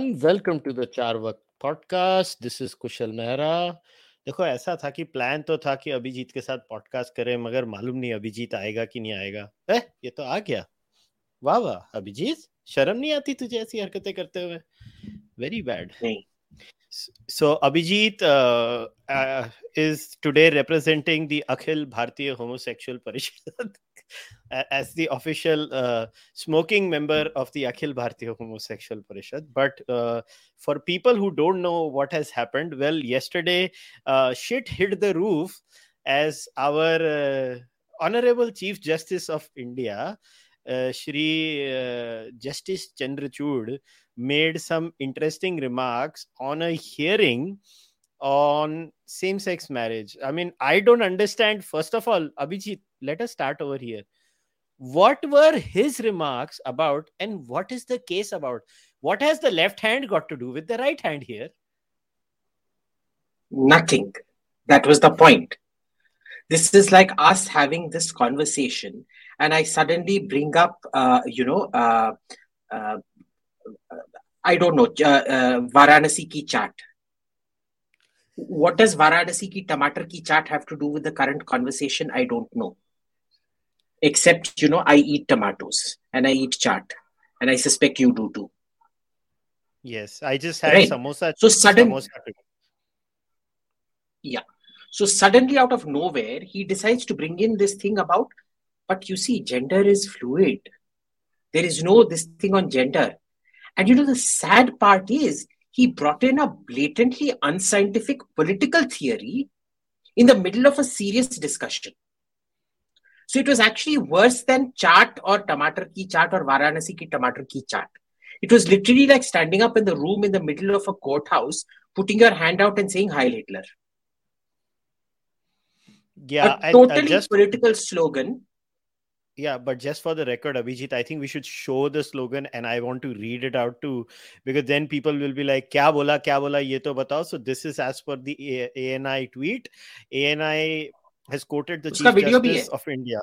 Everyone welcome to the Char Waqt podcast this is Kushal Mehra देखो ऐसा था कि प्लान तो था कि अभिजीत के साथ पॉडकास्ट करें मगर मालूम नहीं अभिजीत आएगा कि नहीं आएगा। ए, ये तो आ गया। वाह वाह अभिजीत शर्म नहीं आती तुझे ऐसी हरकतें करते हुए? Very bad so Abhijeet is today representing the Akhil Bharatiya homosexual Parishad as the official uh, smoking member of the Akhil Bharatiya Homosexual Parishad. But uh, for people who don't know what has happened, well, yesterday uh, shit hit the roof as our uh, Honorable Chief Justice of India, Shri Justice Chandrachud, made some interesting remarks on a hearing on same sex marriage. I mean, I don't understand. First of all, Abhijit, let us start over here. What were his remarks about, and what is the case about? What has the left hand got to do with the right hand here? Nothing. That was the point. This is like us having this conversation, and I suddenly bring up, uh, you know, uh, uh, I don't know, uh, uh, Varanasi ki chaat. What does Varanasi ki tomato ki chaat have to do with the current conversation? I don't know. Except, you know, I eat tomatoes and I eat chaat, and I suspect you do too. Yes, I just had Right. samosa. So sudden- samosa. Yeah. So suddenly, out of nowhere, he decides to bring in this thing about, but you see, gender is fluid. There is no this thing on gender. And you know, the sad part is he brought in a blatantly unscientific political theory in the middle of a serious discussion. So it was actually worse than chaat or tomato ki chaat or Varanasi ki tomato ki chaat. It was literally like standing up in the room in the middle of a courthouse, putting your hand out and saying Heil Hitler. Yeah, a uh, totally just political slogan. Yeah, but just for the record, Abhijit, I think we should show the slogan and I want to read it out too, because then people will be like, Kya bola, kya bola, ye to batao. So this is as per the ANI tweet. ANI has quoted the Uska Chief video bhi Justice of India.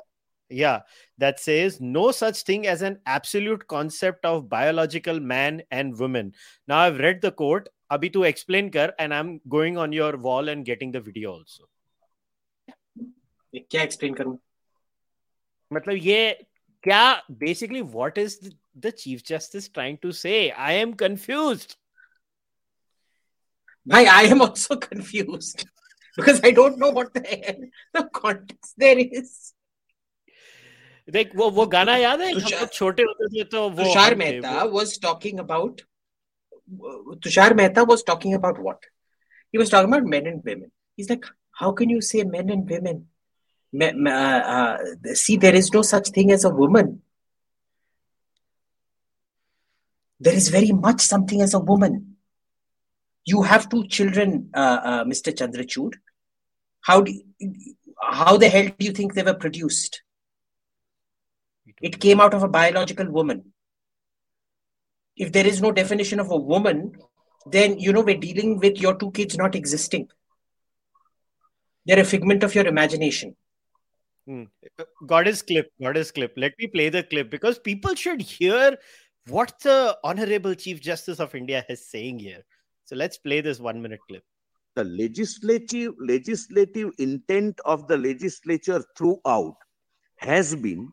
Yeah, that says no such thing as an absolute concept of biological man and woman. Now I've read the quote. Abhi tu explain kar, and I'm going on your wall and getting the video also. ये क्या explain करूं मतलब ये क्या basically what is the, the chief justice trying to say i am confused भाई I am also confused because I don't know what the hell the context there is. देख वो वो गाना याद है हम तुषार- लोग छोटे होते थे तो वो Tushar हम थे, Mehta वो- was talking about Tushar Mehta was talking about what? He was talking about men and women. He's like, how can you say men and women? Me- me- uh, uh, see, there is no such thing as a woman. There is very much something as a woman. You have two children, uh, uh, Mr. Chandrachud. How do how the hell do you think they were produced? It came out of a biological woman. If there is no definition of a woman, then you know we're dealing with your two kids not existing. They're a figment of your imagination. Hmm. his clip his clip let me play the clip because people should hear what the honorable chief justice of india is saying here so let's play this one minute clip the legislative legislative intent of the legislature throughout has been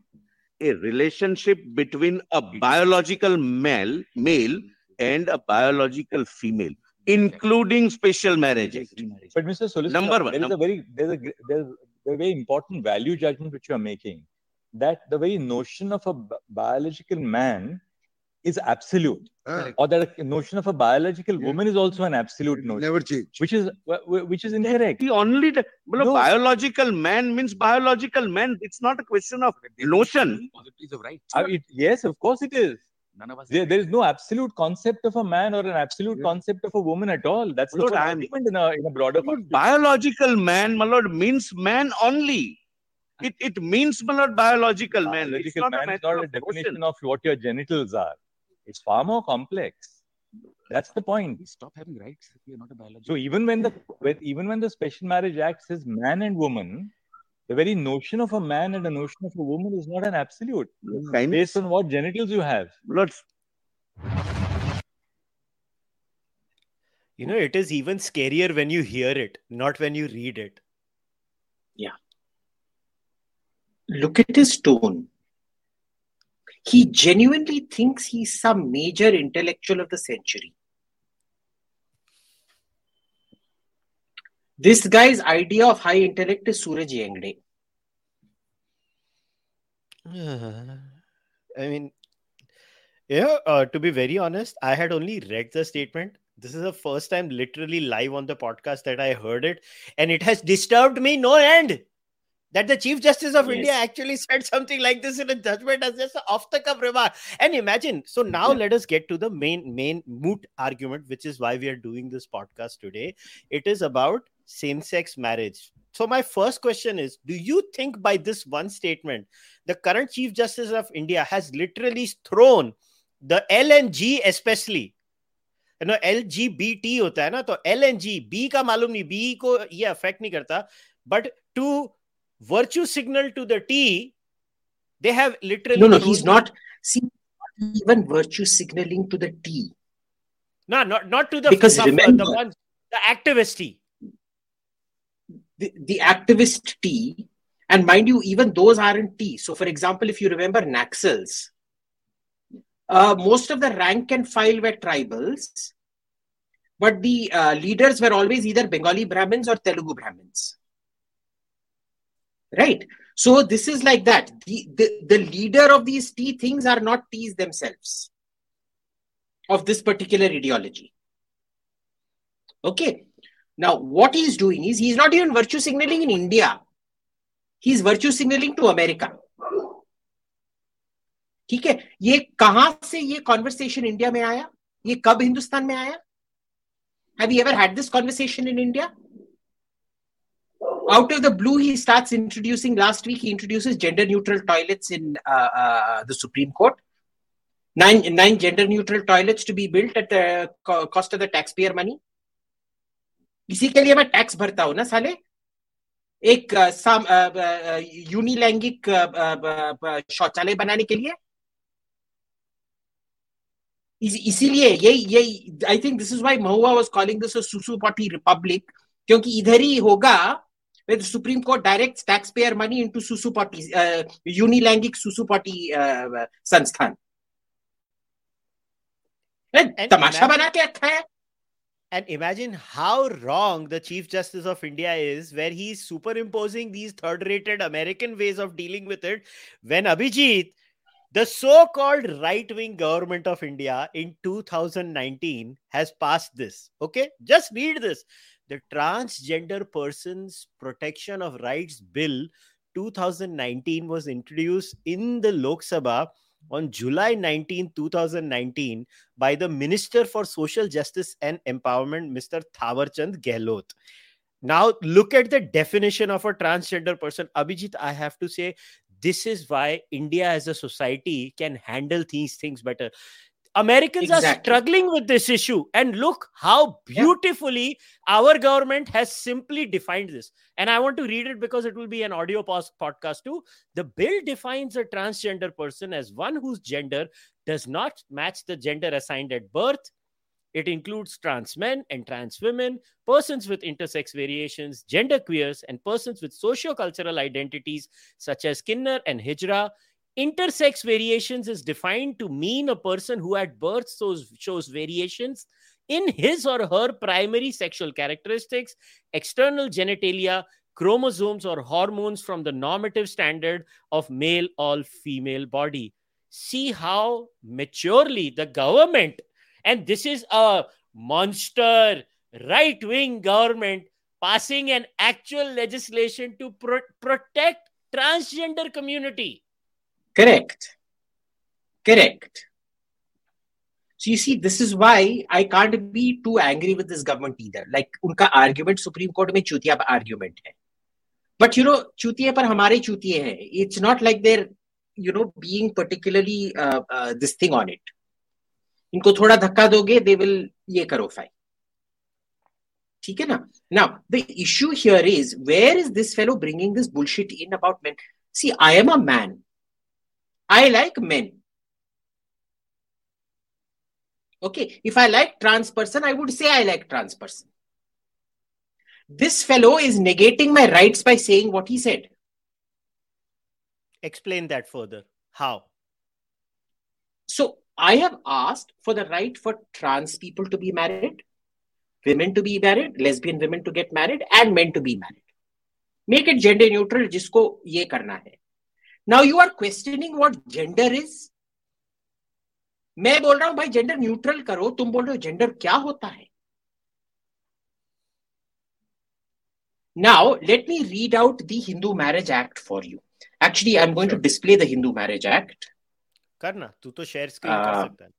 a relationship between a biological male male and a biological female including special marriage act But Mr. Solicitor, Number one, there is a very there's a there's a very important value judgment which you are making that the very notion of a bi- biological man is absolute, ah. or that a notion of a biological Yeah. woman is also an absolute notion, Never change. which is wh- wh- which is incorrect. the only the, well, No. biological man means biological man it's not a question of notion Possibilities of rights. Uh, I mean, yes, of course it is. None of us. There, there is no absolute concept of a man or an absolute Yeah. concept of a woman at all. That's the Lord, I am- argument in a in a broader lord, context. biological man, my lord, means man only. It, it means, my lord, biological man. It's Biological not a man is not a definition notion. of what your genitals are. It's far more complex. That's the point. We stop having rights if we are not a biological. So even when the when, even when the Special Marriage Act says man and woman, the very notion of a man and the notion of a woman is not an absolute Kind based on what genitals you have. Lord, You know, it is even scarier when you hear it, not when you read it. Yeah look at his tone. He genuinely thinks he's some major intellectual of the century. This guy's idea of high intellect is Suraj Yengde. I mean, yeah, uh, to be very honest, I had only read the statement. This is the first time, literally live on the podcast, that I heard it, and it has disturbed me no end That the Chief Justice of Yes. India actually said something like this in a judgment as just an off the cuff remark. And imagine, so now Yeah. let us get to the main main moot argument, which is why we are doing this podcast today. It is about same-sex marriage. So my first question is: Do you think by this one statement, the current Chief Justice of India has literally thrown the L and G especially you know LGBT होता है ना तो L and G B का मालूम नहीं B को ये affect नहीं करता but to virtue signal to the T they have literally No, no, he's not. See, even virtue signaling to the T. no not not to the Because the, the remember- one the activist T The, the activist T, and mind you, even those aren't T. So, for example, if you remember Naxals, uh, most of the rank and file were tribals, but the uh, leaders were always either Bengali Brahmins or Telugu Brahmins Right? So, this is like that. The, the, the leader of these T things are not T's themselves of this particular ideology. Okay. Now, what he's doing is he's not even virtue signaling in India. He's virtue signaling to America. ठीक है ये कहां से ये conversation India में आया ये कब हिंदुस्तान में आया have you ever had this conversation in India out of the blue he starts introducing last week he introduces gender neutral toilets in uh, uh, the supreme court nine nine gender neutral toilets to be built at the cost of the taxpayer money इसी के लिए मैं tax भरता हूँ ना साले एक अ, अ, अ, यूनिलैंगिक अ, अ, अ, शौचालय बनाने के लिए इस- इसीलिए यही यही I think this is why Mahua was calling this a सुसु पॉटी रिपब्लिक क्योंकि इधर ही होगा where the Supreme Court directs taxpayer money into Susu Party, uh, Unilangik Susu Party uh, संस्थान And तमाशा imagine- बना के रखा है and imagine how wrong the chief justice of india is where he's superimposing these third rated american ways of dealing with it when abhijit the so-called right-wing government of india in 2019 has passed this okay just read this the transgender persons protection of rights bill 2019 was introduced in the lok sabha on july 19 2019 by the Minister for Social Justice and Empowerment, Mr. Thawarchand Gehlot. Now, look at the definition of a transgender person. Abhijit, I have to say, this is why India as a society can handle these things better. Americans are struggling with this issue. And look how Yeah. beautifully our government has simply defined this. And I want to read it because it will be an audio podcast too. The bill defines a transgender person as one whose gender does not match the gender assigned at birth. It includes trans men and trans women, persons with intersex variations, gender queers, and persons with socio-cultural identities such as Kinner and Hijra. Intersex variations is defined to mean a person who at birth shows, shows variations in his or her primary sexual characteristics, external genitalia, chromosomes, or hormones from the normative standard of male or female body see how maturely the government, and this is a monster right wing government passing an actual legislation to pro- protect transgender community. Correct. Correct. So you see, this is why I can't be too angry with this government either. Like उनका argument Supreme Court में चूतिया argument है. But you know, चूतिये पर हमारे चूतिये हैं. It's not like they're, you know, being particularly uh, uh, this thing on it. इनको थोड़ा धक्का दोगे, they will ये करो fine. ठीक है ना? Now, the issue here is, where is this fellow bringing this bullshit in about men? See, I am a man. I like men. Okay, if I like trans person, I would say I like trans person. This fellow is negating my rights by saying what he said. Explain that further. How? So I have asked for the right for trans people to be married, women to be married, lesbian women to get married, and men to be married. Make it gender neutral, जिसको ये करना है. Now you are questioning what gender is. मैं बोल रहा हूं भाई gender neutral करो तुम बोल रहे हो जेंडर क्या होता है Now, let me read out the Hindu Marriage Act for you. Actually, I'm going to display the Hindu Marriage Act. करना तू तो शेयर स्क्रीन कर Uh, सकता है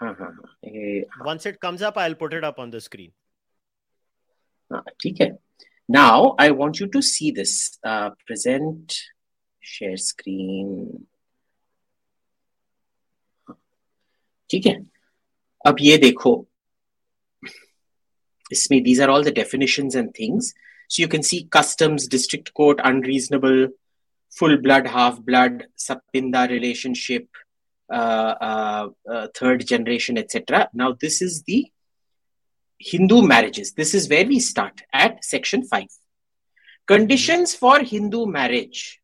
हाँ हाँ हाँ ये- once it comes up i'll put it up on the screen हाँ, ठीक है Now, I want you to see this. Uh, present, share screen. ठीक है अब ये देखो इसमें these are all the definitions and things. So you can see customs, district court, unreasonable, full blood, half blood, sapinda relationship, uh, uh, uh, third generation, etc. Now this is the Hindu marriages. This is where we start at section 5. Conditions for Hindu marriage.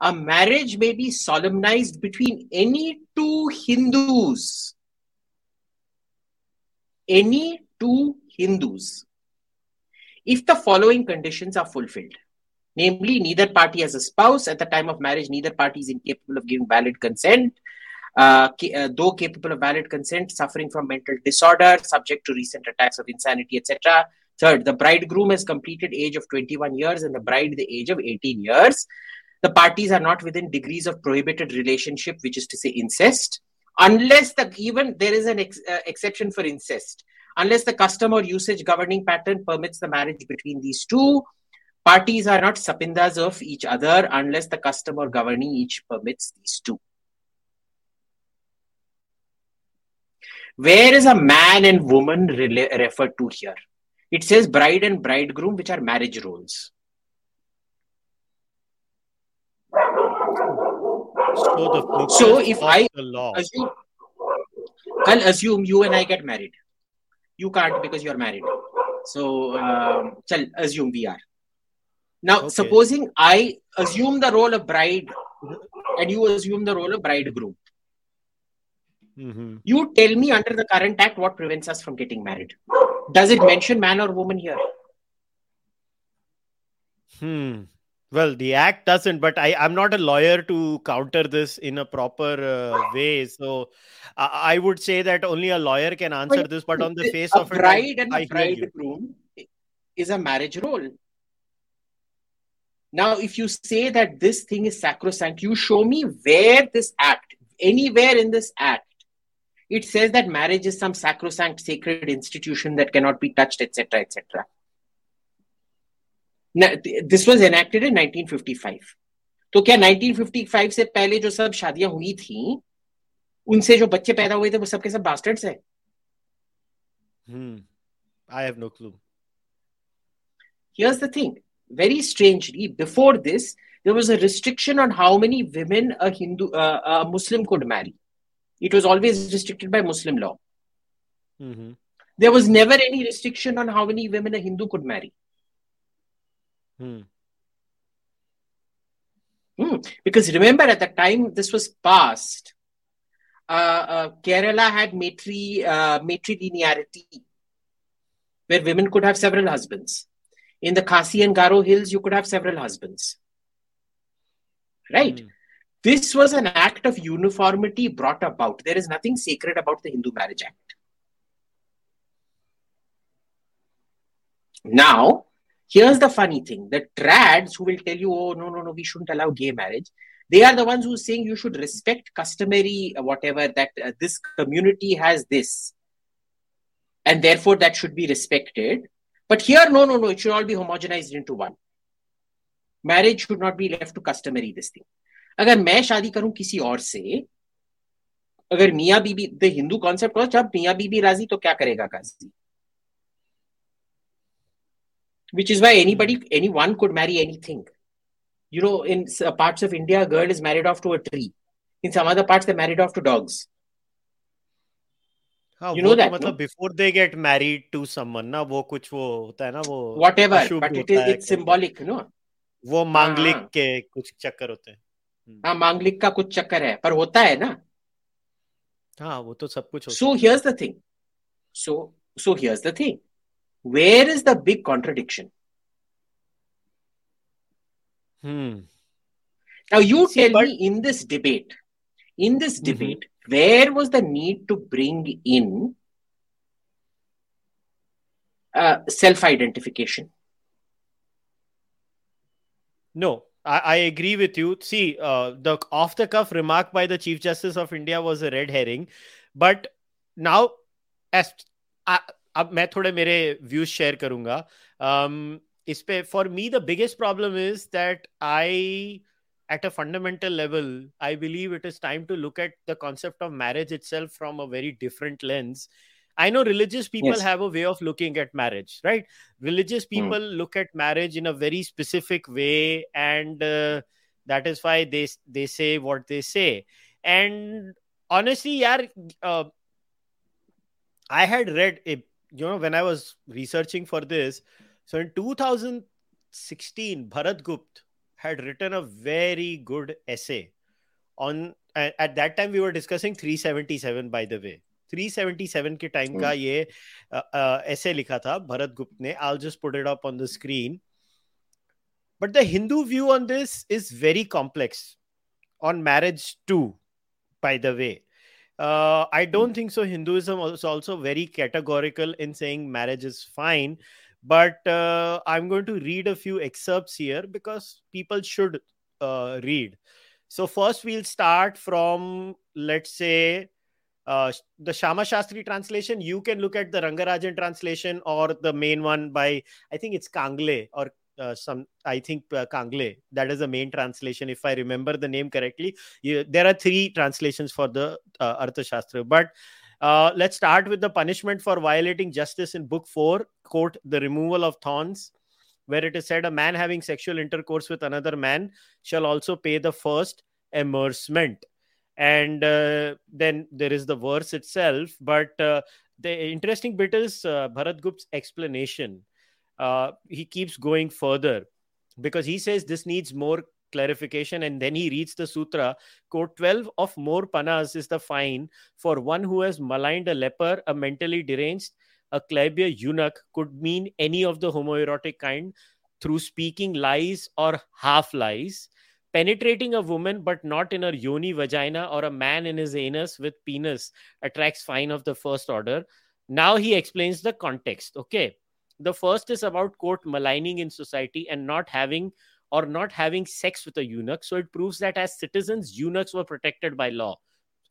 A marriage may be solemnized between any two Hindus. Any two Hindus. If the following conditions are fulfilled, namely, neither party has a spouse at the time of marriage, neither party is incapable of giving valid consent, uh, uh, though capable of valid consent, suffering from mental disorder, subject to recent attacks of insanity, etc. Third, the bridegroom has completed age of 21 years and the bride the age of 18 years. The parties are not within degrees of prohibited relationship, which is to say incest, unless the even there is an ex, uh, exception for incest, unless the custom or usage governing pattern permits the marriage between these two. Parties are not sapindas of each other unless the custom or governing each permits these two. Where is a man and woman rela- referred to here? It says bride and bridegroom, which are marriage roles. So So if I Assume, I'll assume you and I get married. You can't because you're married. So, um, chal, assume we are. Now, Okay. supposing I assume the role of bride and you assume the role of bridegroom. Mhm. You tell me under the current act what prevents us from getting married. Does it mention man or woman here? Hmm. Well, the act doesn't, but I, I'm not a lawyer to counter this in a proper uh, way. So I, I would say that only a lawyer can answer Well, this. But on the face of it, bride and I a bridegroom is a marriage role. Now, if you say that this thing is sacrosanct, you show me where this act, anywhere in this act, it says that marriage is some sacrosanct, sacred institution that cannot be touched, etc., etc. Now, th- this was enacted in 1955. तो क्या 1955 से पहले जो सब शादियाँ हुई थी उनसे जो बच्चे पैदा हुए थे वो सबके सब बास्टर्ड्स हैं Hmm. I have no clue. here's the thing very strangely before this there was a restriction on how many women a hindu uh, a muslim could marry it was always restricted by muslim law hmm there was never any restriction on how many women a hindu could marry Hmm. Hmm. because remember at the time this was passed uh, uh, kerala had matri uh, matrilinearity where women could have several husbands in the khasi and garo hills you could have several husbands right Hmm. this was an act of uniformity brought about. There is nothing sacred about the Hindu Marriage Act. Now, here's the funny thing the trads who will tell you, oh, no, no, no, we shouldn't allow gay marriage, they are the ones who are saying you should respect customary, uh, whatever, that uh, this community has this. And therefore, that should be respected. But here, no, no, no, it should all be homogenized into one. Marriage should not be left to customary, this thing. अगर मैं शादी करूं किसी और से अगर मियाँ बीबी the Hindu concept हो जब मियाँ बीबी राजी तो क्या करेगा काजी which is why anybody anyone could marry anything you know in parts of india a girl is married off to a tree in some other parts they're married off to dogs हाँ You know तो that, मतलब no? Before they get married to someone ना वो कुछ वो होता है ना वो whatever but it is है it's symbolic no वो मांगलिक हाँ। के कुछ चक्कर होते हैं हम्म। हाँ मांगलिक का कुछ चक्कर है पर होता है ना हाँ वो तो सब कुछ so here's the thing so so here's the thing where is the big contradiction? Hmm. Now you See, tell but... me in this debate in this mm-hmm. debate where was the need to bring in uh, self-identification? No I, agree with you. See uh, the off-the-cuff remark by the chief justice of india was a red herring. But now as uh, अब मैं थोड़े मेरे views share करूँगा। Um, इस पे for me the biggest problem is that I at a fundamental level I believe it is time to look at the concept of marriage itself from a very different lens I know religious people have a way of looking at marriage right religious people look at marriage in a very specific way and that is why they say what they say and honestly यार I had read you know when i was researching for this so in 2016 bharat gupt had written a very good essay on at, at that time we were discussing 377 by the way 377 के time का ये ऐसे लिखा था भरत गुप्त ने I'll just put it up on the screen but the Hindu view on this is very complex on marriage too by the way uh, I don't think so. Hinduism is also very categorical in saying marriage is fine but uh, I'm going to read a few excerpts here because people should uh, read. So first we'll start from let's say uh, the Shama Shastri translation, you can look at the Rangarajan translation or the main one by, I think it's Kangle or uh, some, I think uh, Kangle. That is the main translation, if I remember the name correctly. You, there are three translations for the uh, Artha Shastra. But uh, let's start with the punishment for violating justice in Book 4, quote, the removal of thorns, where it is said, a man having sexual intercourse with another man shall also pay the first amercement and uh, then there is the verse itself but uh, the interesting bit is uh, bharat explanation uh, he keeps going further because he says this needs more clarification. And then he reads the sutra quote 12 of more panas is the fine for one who has maligned a leper a mentally deranged a kliba eunuch could mean any of the homoerotic kind through speaking lies or half lies penetrating a woman but not in her yoni vagina or a man in his anus with penis attracts fine of the first order. Now he explains the context. Okay the first is about quote maligning in society and not having or not having sex with a eunuch. So it proves that as citizens eunuchs were protected by law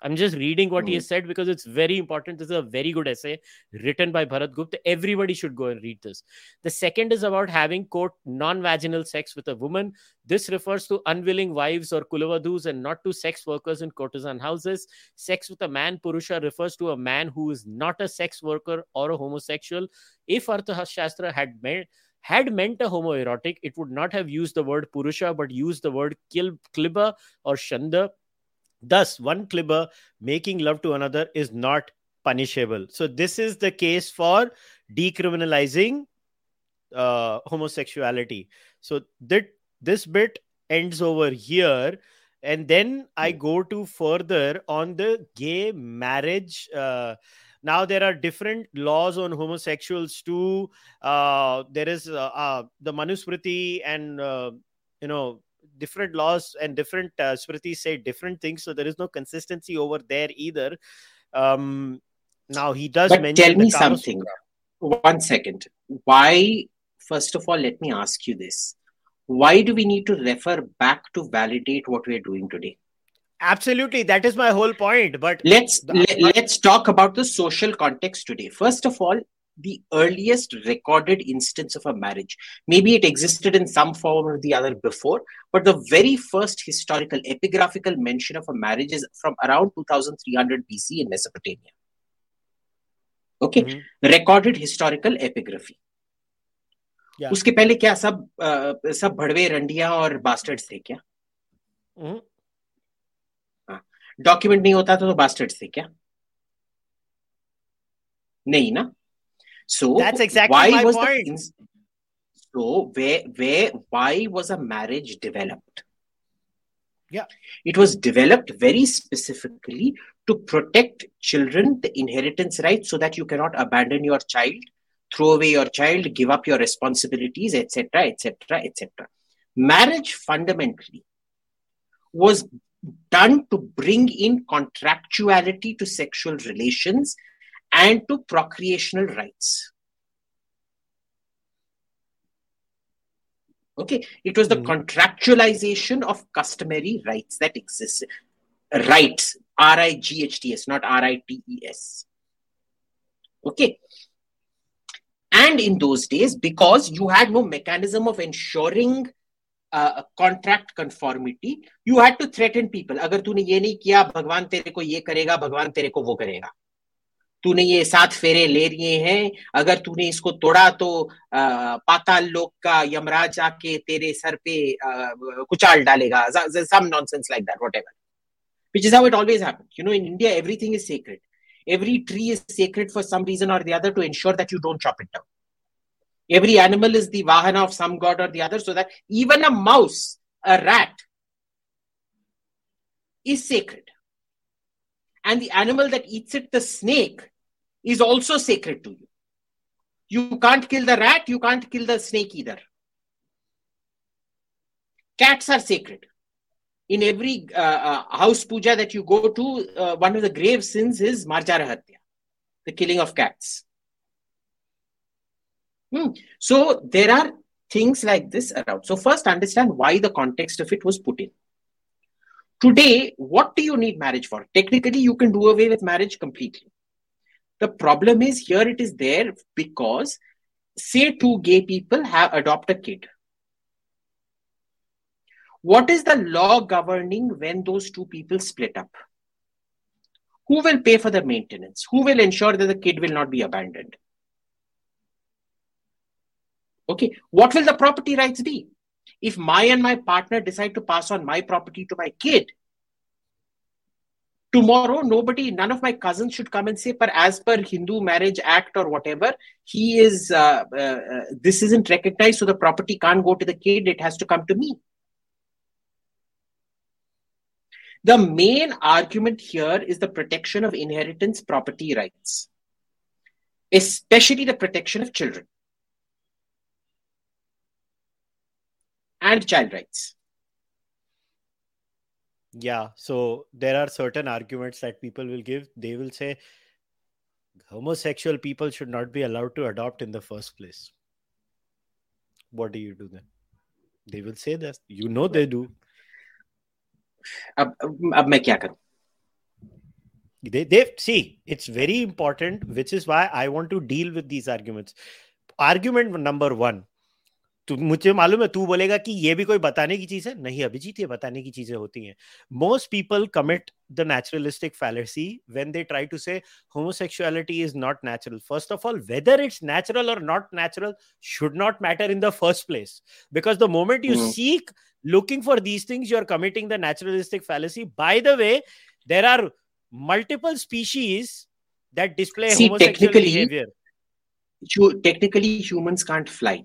i'm just reading what he hmm. has said because it's very important this is a very good essay written by bharat gupta everybody should go and read this the second is about having quote non-vaginal sex with a woman this refers to unwilling wives or kulavadus and not to sex workers in courtesan houses. Sex with a man, Purusha, refers to a man who is not a sex worker or a homosexual. If Artha Shastra had meant had meant a homoerotic, it would not have used the word Purusha but used the word kil- kliba or shanda. Thus, one kliba making love to another is not punishable. So, this is the case for decriminalizing uh, homosexuality. So, that this bit ends over here and then i go to further on the gay marriage uh, now there are different laws on homosexuals too uh, there is uh, uh, the manusmriti and uh, you know different laws and different uh, smritis say different things so there is no consistency over there either. Um, now he does but mention tell me something. Sutra. one second. Why first of all let me ask you this. Why do we need to refer back to validate what we are doing today? Absolutely that is my whole point but let's The- let, let's talk about the social context today. First of all the earliest recorded instance of a marriage maybe it existed in some form or the other before but the very first historical epigraphical mention of a marriage is from around 2300 bc in mesopotamia okay Mhm. recorded historical epigraphy Yeah. उसके पहले क्या सब अ, सब भड़वे रंडिया और bastards थे क्या Mhm. Document नहीं होता था तो बास्टर्ड्स थे क्या nahi na so That's exactly why my was point. the so where where why was a marriage developed Yeah. it was developed very specifically to protect children the inheritance rights so that you cannot abandon your child throw away your child give up your responsibilities etc etc etc marriage fundamentally was done to bring in contractuality to sexual relations and to procreational rights okay it was the Mhm. contractualization of customary rights that existed rights r-i-g-h-t-s not r-i-t-e-s okay and in those days because you had no mechanism of ensuring uh, contract conformity you had to threaten people अगर तूने ये नहीं किया भगवान तेरे को ये करेगा भगवान तेरे को वो करेगा तूने ये सात फेरे ले लिए हैं। अगर तूने इसको तोड़ा तो पाताल लोक का यमराज आके तेरे सर पे कुचाल डालेगा। Some nonsense like that whatever which is how it always happened you know in India everything is sacred every tree is sacred for some reason or the other to ensure that you don't chop it down every animal is the vahan of some god or the other so that even a mouse a rat is sacred And the animal that eats it, the snake, is also sacred to you. You can't kill the rat you can't kill the snake either. Cats are sacred. In every uh, uh, house puja that you go to uh, one of the grave sins is marjara hatya the killing of cats. Hmm. so there are things like this around. So first understand why the context of it was put in. Today what do you need marriage for? Technically you can do away with marriage completely the problem is here it is there because say two gay people have adopt a kid. What is the law governing when those two people split up? Who will pay for the maintenance? Who will ensure that the kid will not be abandoned? Okay what will the property rights be? If my and my partner decide to pass on my property to my kid tomorrow nobody none of my cousins should come and say but as per hindu marriage act or whatever he is uh, uh, uh, this isn't recognized so the property can't go to the kid it has to come to me. The main argument here is the protection of inheritance property rights especially the protection of children and child rights Yeah. So there are certain arguments that people will give. They will say homosexual people should not be allowed to adopt in the first place. What do you do then? They will say that. You know they do. अब अब मैं क्या करूं They, they see it's very important, which is why I want to deal with these arguments. Argument number one. मुझे मालूम है तू बोलेगा कि ये भी कोई बताने की चीज़ है। नहीं अभिजीत ये बताने की चीज़ें होती हैं। Most people commit the naturalistic fallacy when they try to say homosexuality is not natural first of all whether it's natural or not natural should not matter in the first place because the moment you seek looking for these things you are committing the naturalistic fallacy by the way there are multiple species that display homosexual behaviour technically humans can't fly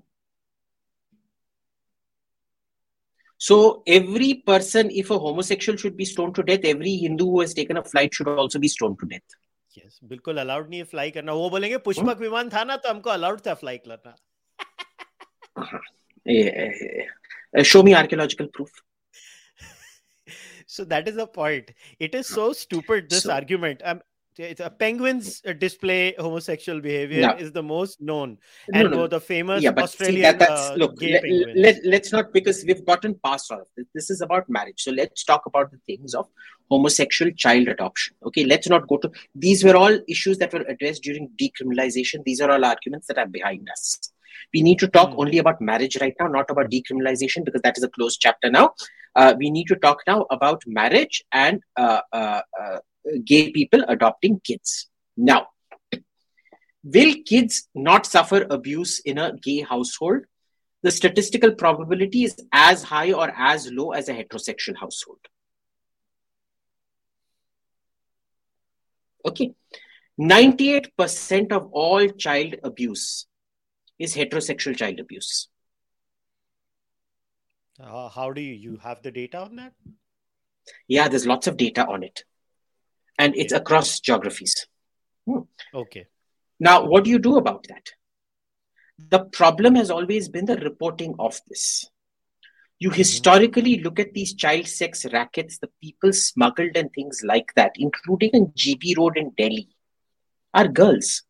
so every person if a homosexual should be stoned to death every hindu who has taken a flight should also be stoned to death yes बिल्कुल allowed नहीं है fly करना वो बोलेंगे पुष्पक विमान था ना तो हमको अलाउड था फ्लाई करना Eh, eh, show me archaeological proof so that is the point it is so stupid this So- argument um, it's a penguins uh, display homosexual behavior Yeah. is the most known No, and no, the famous yeah, but australian that, that's uh, look. Let, penguins let, let's not because we've gotten past all of this. This is about marriage. So let's talk about the things of homosexual child adoption. Okay, let's not go to these. Were all issues that were addressed during decriminalization. These are all arguments that are behind us. We need to talk Hmm. only about marriage right now, not about decriminalization, because that is a closed chapter now. Uh, we need to talk now about marriage and uh, uh, gay people adopting kids. Now, will kids not suffer abuse in a gay household? The statistical probability is as high or as low as a heterosexual household. Okay. 98% of all child abuse is heterosexual child abuse. Uh, how do you you have the data on that? Yeah, there's lots of data on it. And it's across geographies. Okay. Now, what do you do about that? The problem has always been the reporting of this. You historically look at these child sex rackets, the people smuggled and things like that, including in GB Road in Delhi, are girls.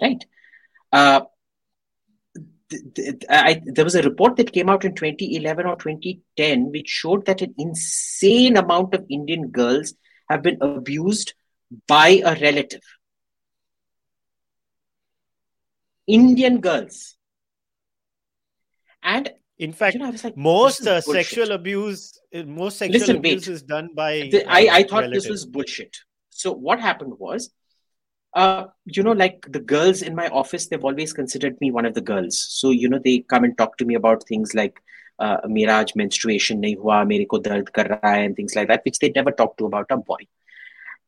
Right? Uh, I, there was a report that came out in 2011 or 2010 which showed that an insane amount of Indian girls have been abused by a relative. Indian girls. And In fact, you know, like, most uh, sexual abuse, uh, most sexual Listen, abuse wait. is done by. The- uh, I, I thought this was bullshit. So what happened was, uh, you know, like the girls in my office, they've always considered me one of the girls. So you know, they come and talk to me about things like, uh, "मेरा आज menstruation नहीं हुआ, मेरे को दर्द कर रहा है," and things like that, which they never talk to about a boy.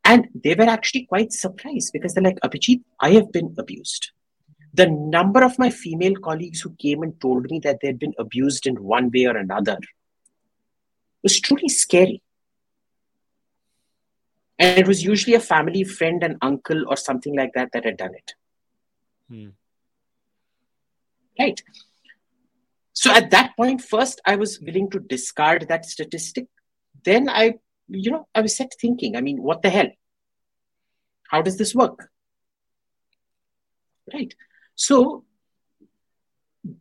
And they were actually quite surprised because they're like, Abhijit, I have been abused. The number of my female colleagues who came and told me that they'd been abused in one way or another was truly scary. And it was usually a family friend, an uncle, or something like that that had done it. Hmm. Right. So at that point, first I was willing to discard that statistic. Then I, you know, I was set thinking, I mean, what the hell? How does this work? Right. So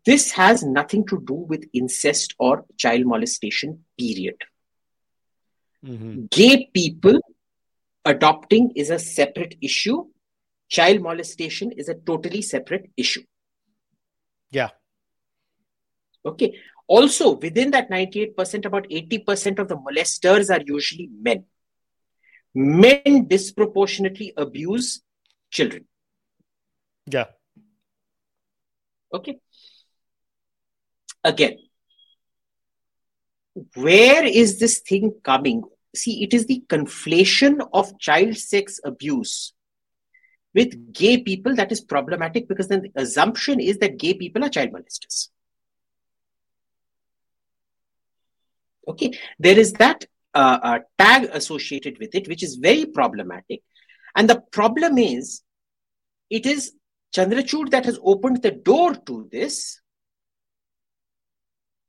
this has nothing to do with incest or child molestation, period. Mhm. Gay people adopting is a separate issue. Child molestation is a totally separate issue. Yeah. Okay. Also, within that 98%, about 80% of the molesters are usually men. Men disproportionately abuse children. Yeah. Okay. Again, where is this thing coming? See, it is the conflation of child sex abuse with gay people that is problematic because then the assumption is that gay people are child molesters. Okay, there is that uh, uh, tag associated with it, which is very problematic. And the problem is, it is Chandrachud that has opened the door to this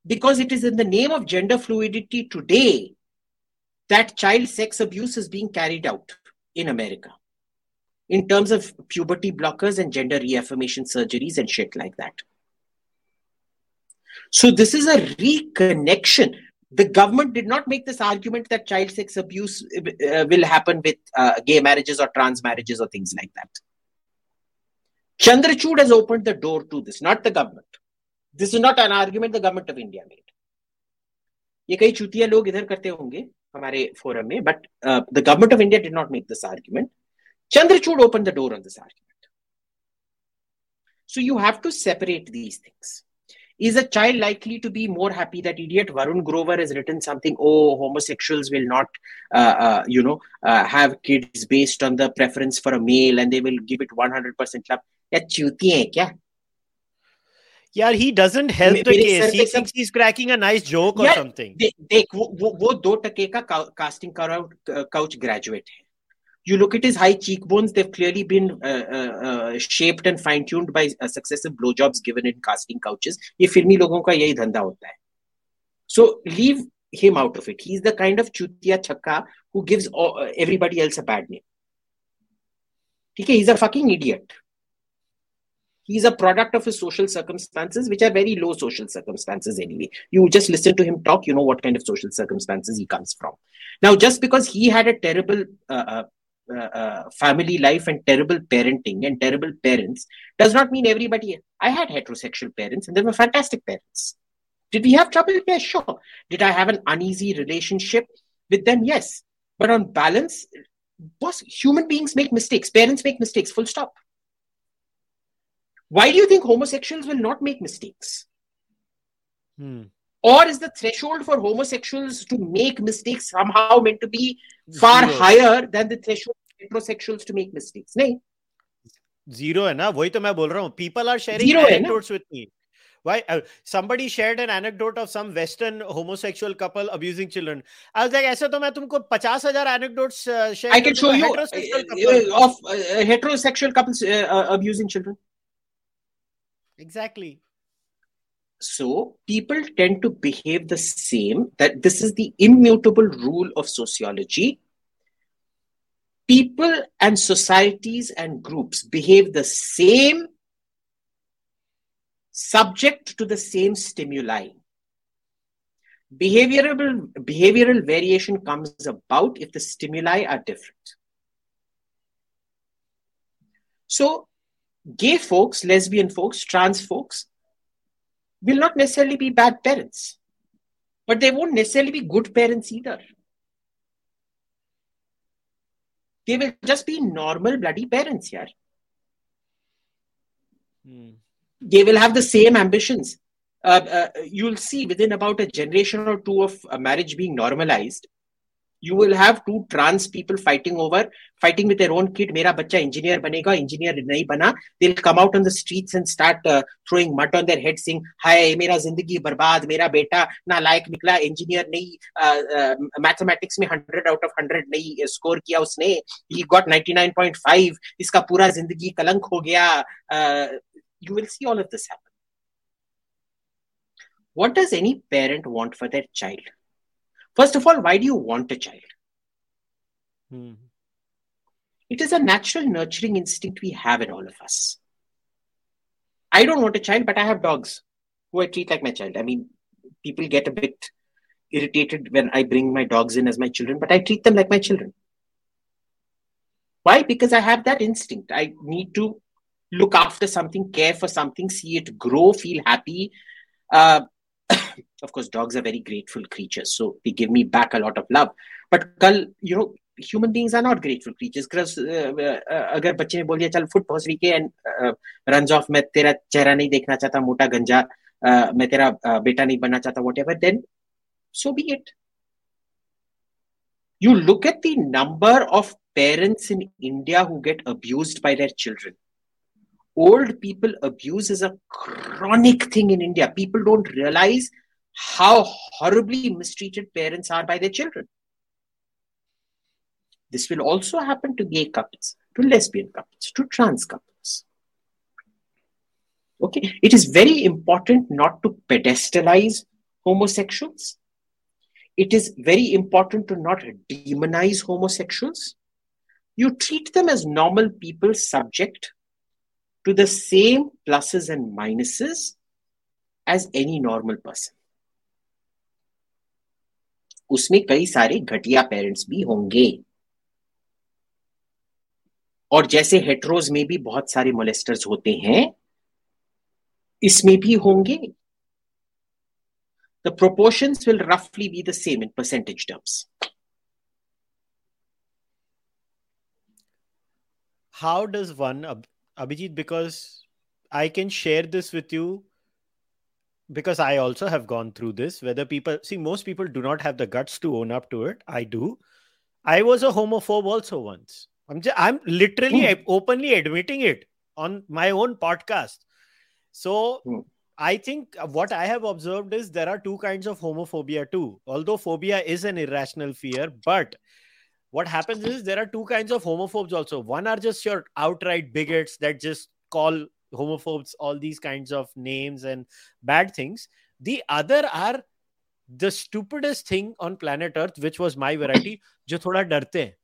because it is in the name of gender fluidity today that child sex abuse is being carried out in America in terms of puberty blockers and gender reaffirmation surgeries and shit like that. So, this is a reconnection. The government did not make this argument that child sex abuse uh, will happen with uh, gay marriages or trans marriages or things like that. Chandrachud has opened the door to this, not the government. This is not an argument the government of India made. ये कई चुतिया लोग इधर करते होंगे हमारे forum में but the government of India did not make this argument Chandrachud open the door on this argument so you have to separate these things is a child likely to be more happy that idiot Varun Grover has written something? Oh, homosexuals will not, uh, uh, you know, uh, have kids based on the preference for a male, and they will give it 100% love. Yeah, chuti hai kya? Yeah, he doesn't help may- the मेरे case. Sir He पे सब- thinks he's cracking a nice joke or Yeah, something. दे- देख वो वो वो दो टके का कास्टिंग काउच ग्रेजुएट है you look at his high cheekbones they've clearly been uh, uh, uh, shaped and fine tuned by uh, successive blowjobs given in casting couches ये फिल्मी लोगों का यही धंधा होता है so leave him out of it he's the kind of chutiya chakka who gives all, uh, everybody else a bad name ठीक है he's a fucking idiot he's a product of his social circumstances which are very low social circumstances anyway. You just listen to him talk you know what kind of social circumstances he comes from. Now just because he had a terrible uh, uh, uh, uh, family life and terrible parenting and terrible parents does not mean everybody i had heterosexual parents and they were fantastic parents. Did we have trouble? Yes sure. Did i have an uneasy relationship with them? Yes. But on balance boss human beings make mistakes. Parents make mistakes. Full stop why do you think homosexuals will not make mistakes Hmm. or is the threshold for homosexuals to make mistakes somehow meant to be far Zero. higher than the threshold for heterosexuals to make mistakes नहीं zero है ना वही तो मैं बोल रहा हूँ people are sharing Zero है ना? anecdotes with me why uh, somebody shared an anecdote of some western homosexual couple abusing children i was like ऐसे तो मैं तुमको पचास हजार anecdotes uh, share I कर can show दूंगा you heterosexual uh, couple. uh, of uh, heterosexual couples uh, uh, abusing children exactly. So people tend to behave the same that this is the immutable rule of sociology. People and societies and groups behave the same subject to the same stimuli. Behavioral behavioral variation comes about if the stimuli are different. So gay folks lesbian folks trans folks will not necessarily be bad parents, but they won't necessarily be good parents either. They will just be normal bloody parents here. Hmm. They will have the same ambitions. Uh, uh, you'll see within about a generation or two of uh, marriage being normalized, you will have two trans people fighting over fighting with their own kid. mera bacha engineer banega engineer nahi bana they'll come out on the streets and start uh, throwing mud on their head saying hi mera zindagi barbaad mera beta na like nikla engineer nahi uh, uh, mathematics mein 100 out of 100 nahi score kiya usne he got 99.5 iska pura zindagi kalank ho gaya uh, you will see all of this happen. What does any parent want for their child? First of all, why do you want a child? Hmm. It is a natural nurturing instinct we have in all of us. I don't want a child, but I have dogs who I treat like my child. I mean, people get a bit irritated when I bring my dogs in as my children, but I treat them like my children. Why? Because I have that instinct. I need to look after something, care for something, see it grow, feel happy. Uh, of course, dogs are very grateful creatures, so they give me back a lot of love. But kal, you know, human beings are not grateful creatures. Because uh, uh, अगर बच्चे ने बोल दिया चल फुट पहुंच के and run of मैं तेरा चेहरा नहीं देखना चाहता मोटा गंजा uh, मैं तेरा uh, बेटा नहीं बनना चाहता what ever then so be it. You look at the number of parents in India who get abused by their children. Old people abuse is a chronic thing in India. People don't realize how horribly mistreated parents are by their children. This will also happen to gay couples, to lesbian couples, to trans couples. Okay, it is very important not to pedestalize homosexuals it is very important to not demonize homosexuals. You treat them as normal people subject to the same pluses and minuses as any normal person. उसमें कई सारे घटिया parents भी होंगे। और जैसे हेट्रोज में भी बहुत सारे मोलेस्टर्स होते हैं, इसमें भी होंगे। द प्रोपोर्शन विल रफली be the same in percentage terms how does one Abhijit, because I can share this with you because I also have gone through this. Whether people see, most people do not have the guts to own up to it. I do. I was a homophobe also once. I'm just, I'm literally Hmm. openly admitting it on my own podcast. So Hmm. I think what I have observed is there are two kinds of homophobia too. Although phobia is an irrational fear, but what happens is there are two kinds of homophobes also. One are just your outright bigots that just call homophobes all these kinds of names and bad things. The other are the stupidest thing on planet Earth, which was my variety, जो थोड़ा डरते हैं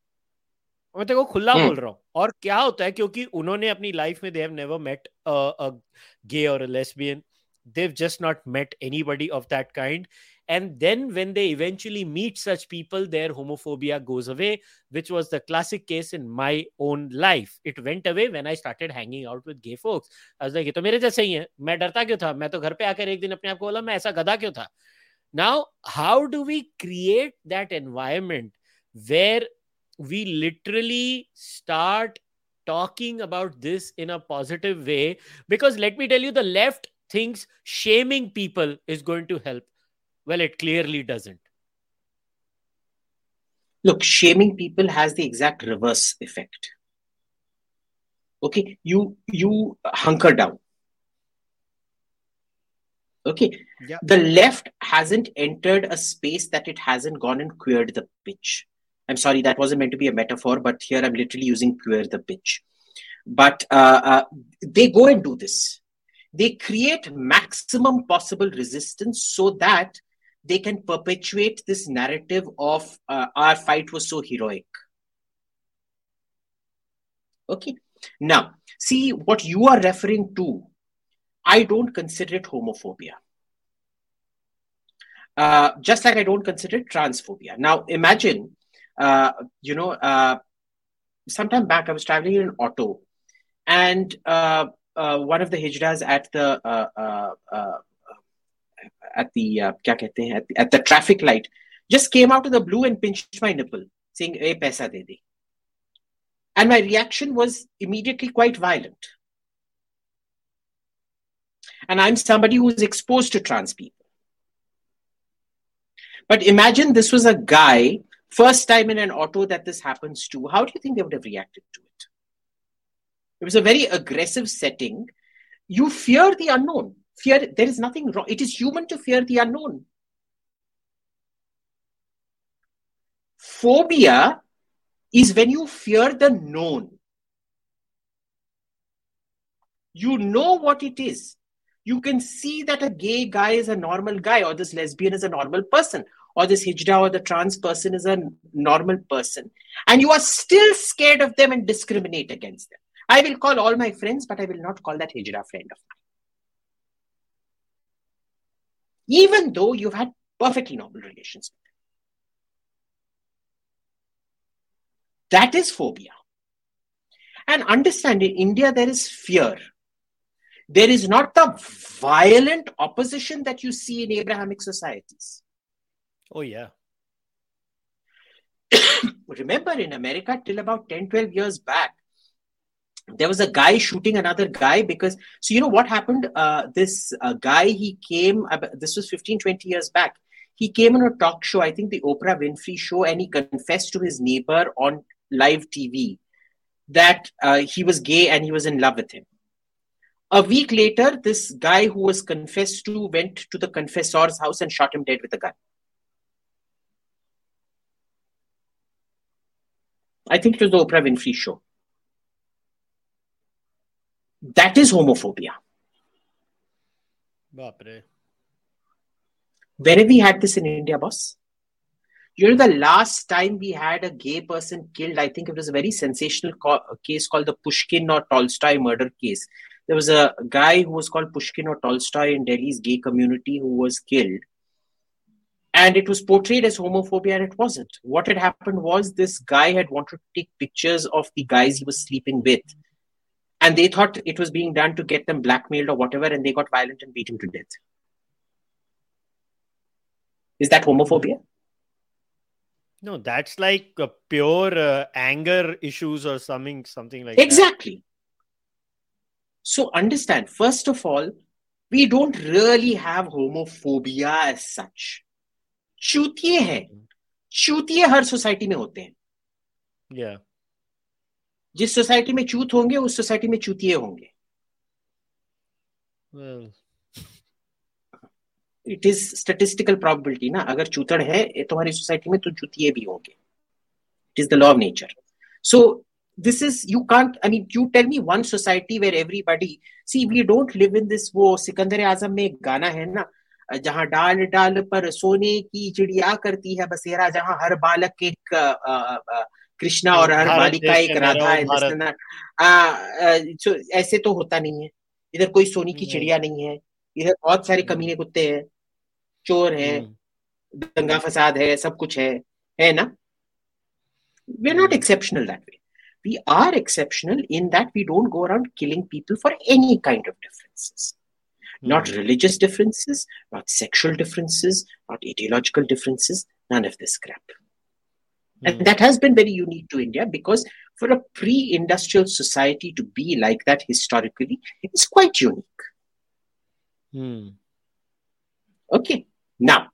मैं तेरे को खुला Hmm. बोल रहा हूँ और क्या होता है क्योंकि उन्होंने अपनी लाइफ में they have never met a gay और a lesbian they've just not met anybody of that kind and then when they eventually meet such people their homophobia goes away which was the classic case in my own life it went away when i started hanging out with gay folks i was like ये तो मेरे जैसे ही है मैं डरता क्यों था मैं तो घर पे आकर एक दिन अपने आप को बोला मैं ऐसा गधा क्यों था now how do we create that environment where we literally start talking about this in a positive way because let me tell you the left thinks shaming people is going to help well, it clearly doesn't. Look, shaming people has the exact reverse effect. Okay, you you hunker down. Okay, Yeah. the left hasn't entered a space that it hasn't gone and queered the pitch. I'm sorry, that wasn't meant to be a metaphor, but here I'm literally using queer the pitch. But uh, uh, they go and do this. They create maximum possible resistance so that they can perpetuate this narrative of uh, our fight was so heroic. Okay. Now, see what you are referring to. I don't consider it homophobia. Uh, just like I don't consider it transphobia. Now, imagine, uh, you know, uh, sometime back I was traveling in an auto, and uh, uh, one of the hijras at the uh, at the uh, kya kehte hain, at, the, at the traffic light just came out of the blue and pinched my nipple saying hey paisa de de. And my reaction was immediately quite violent. And i'm somebody who's exposed to trans people. But imagine this was a guy first time in an auto that this happens to how do you think they would have reacted to it? It was a very aggressive setting. You fear the unknown. Fear, there is nothing wrong. It is human to fear the unknown. Phobia is when you fear the known. You know what it is. You can see that a gay guy is a normal guy, or this lesbian is a normal person, or this hijra or the trans person is a normal person. And you are still scared of them and discriminate against them. I will call all my friends, but I will not call that hijra friend of mine. Even though you've had perfectly normal relations. That is phobia. And understand in India, there is fear. There is not the violent opposition that you see in Abrahamic societies. Oh, yeah. Remember, in America, till about 10, 12 years back, there was a guy shooting another guy because, so you know what happened? Uh, this uh, guy, he came, this was 15, 20 years back. He came on a talk show, I think the Oprah Winfrey show, and he confessed to his neighbor on live TV that uh, he was gay and he was in love with him. A week later, this guy who was confessed to went to the confessor's house and shot him dead with a gun. I think it was the Oprah Winfrey show. That is homophobia. Bapre. Where have we had this in India, boss? You know, the last time we had a gay person killed, I think it was a very sensational co- case called the Pushkin or Tolstoy murder case. There was a guy who was called Pushkin or Tolstoy in Delhi's gay community who was killed. And it was portrayed as homophobia, and it wasn't. What had happened was this guy had wanted to take pictures of the guys he was sleeping with And they thought it was being done to get them blackmailed or whatever, and they got violent and beat him to death. Is that homophobia? No, that's like uh, pure uh, anger issues or something, something like that. Exactly. So understand, first of all, we don't really have homophobia as such. चूतिए हैं चूतिए हर society में होते हैं Yeah. जिस society में चूत होंगे उस society में चूतिए होंगे। इट इज़ स्टेटिस्टिकल प्रोबेबिलिटी ना। अगर चूतड़ है तुम्हारी सोसाइटी में तो चूतिए भी होंगे। It is the law of nature so this is you can't i mean you tell me one society where everybody see we don't live in this वो सिकंदर आज़म में एक गाना है ना जहाँ डाल डाल पर सोने की चिड़िया करती है बसेरा जहाँ हर बालक एक कृष्णा और हर बालिका एक राधा है ऐसे तो होता नहीं है इधर कोई सोने की चिड़िया नहीं है इधर बहुत सारे कमीने कुत्ते हैं चोर है hmm. दंगा फसाद है सब कुछ है है ना we are not. Exceptional that way we are exceptional in that we don't go around killing people for any kind of differences not Hmm. religious differences, not sexual differences, not ideological differences, none of this crap. And Hmm. that has been very unique to India because for a pre industrial society to be like that historically is quite unique. Hmm. Okay. Now,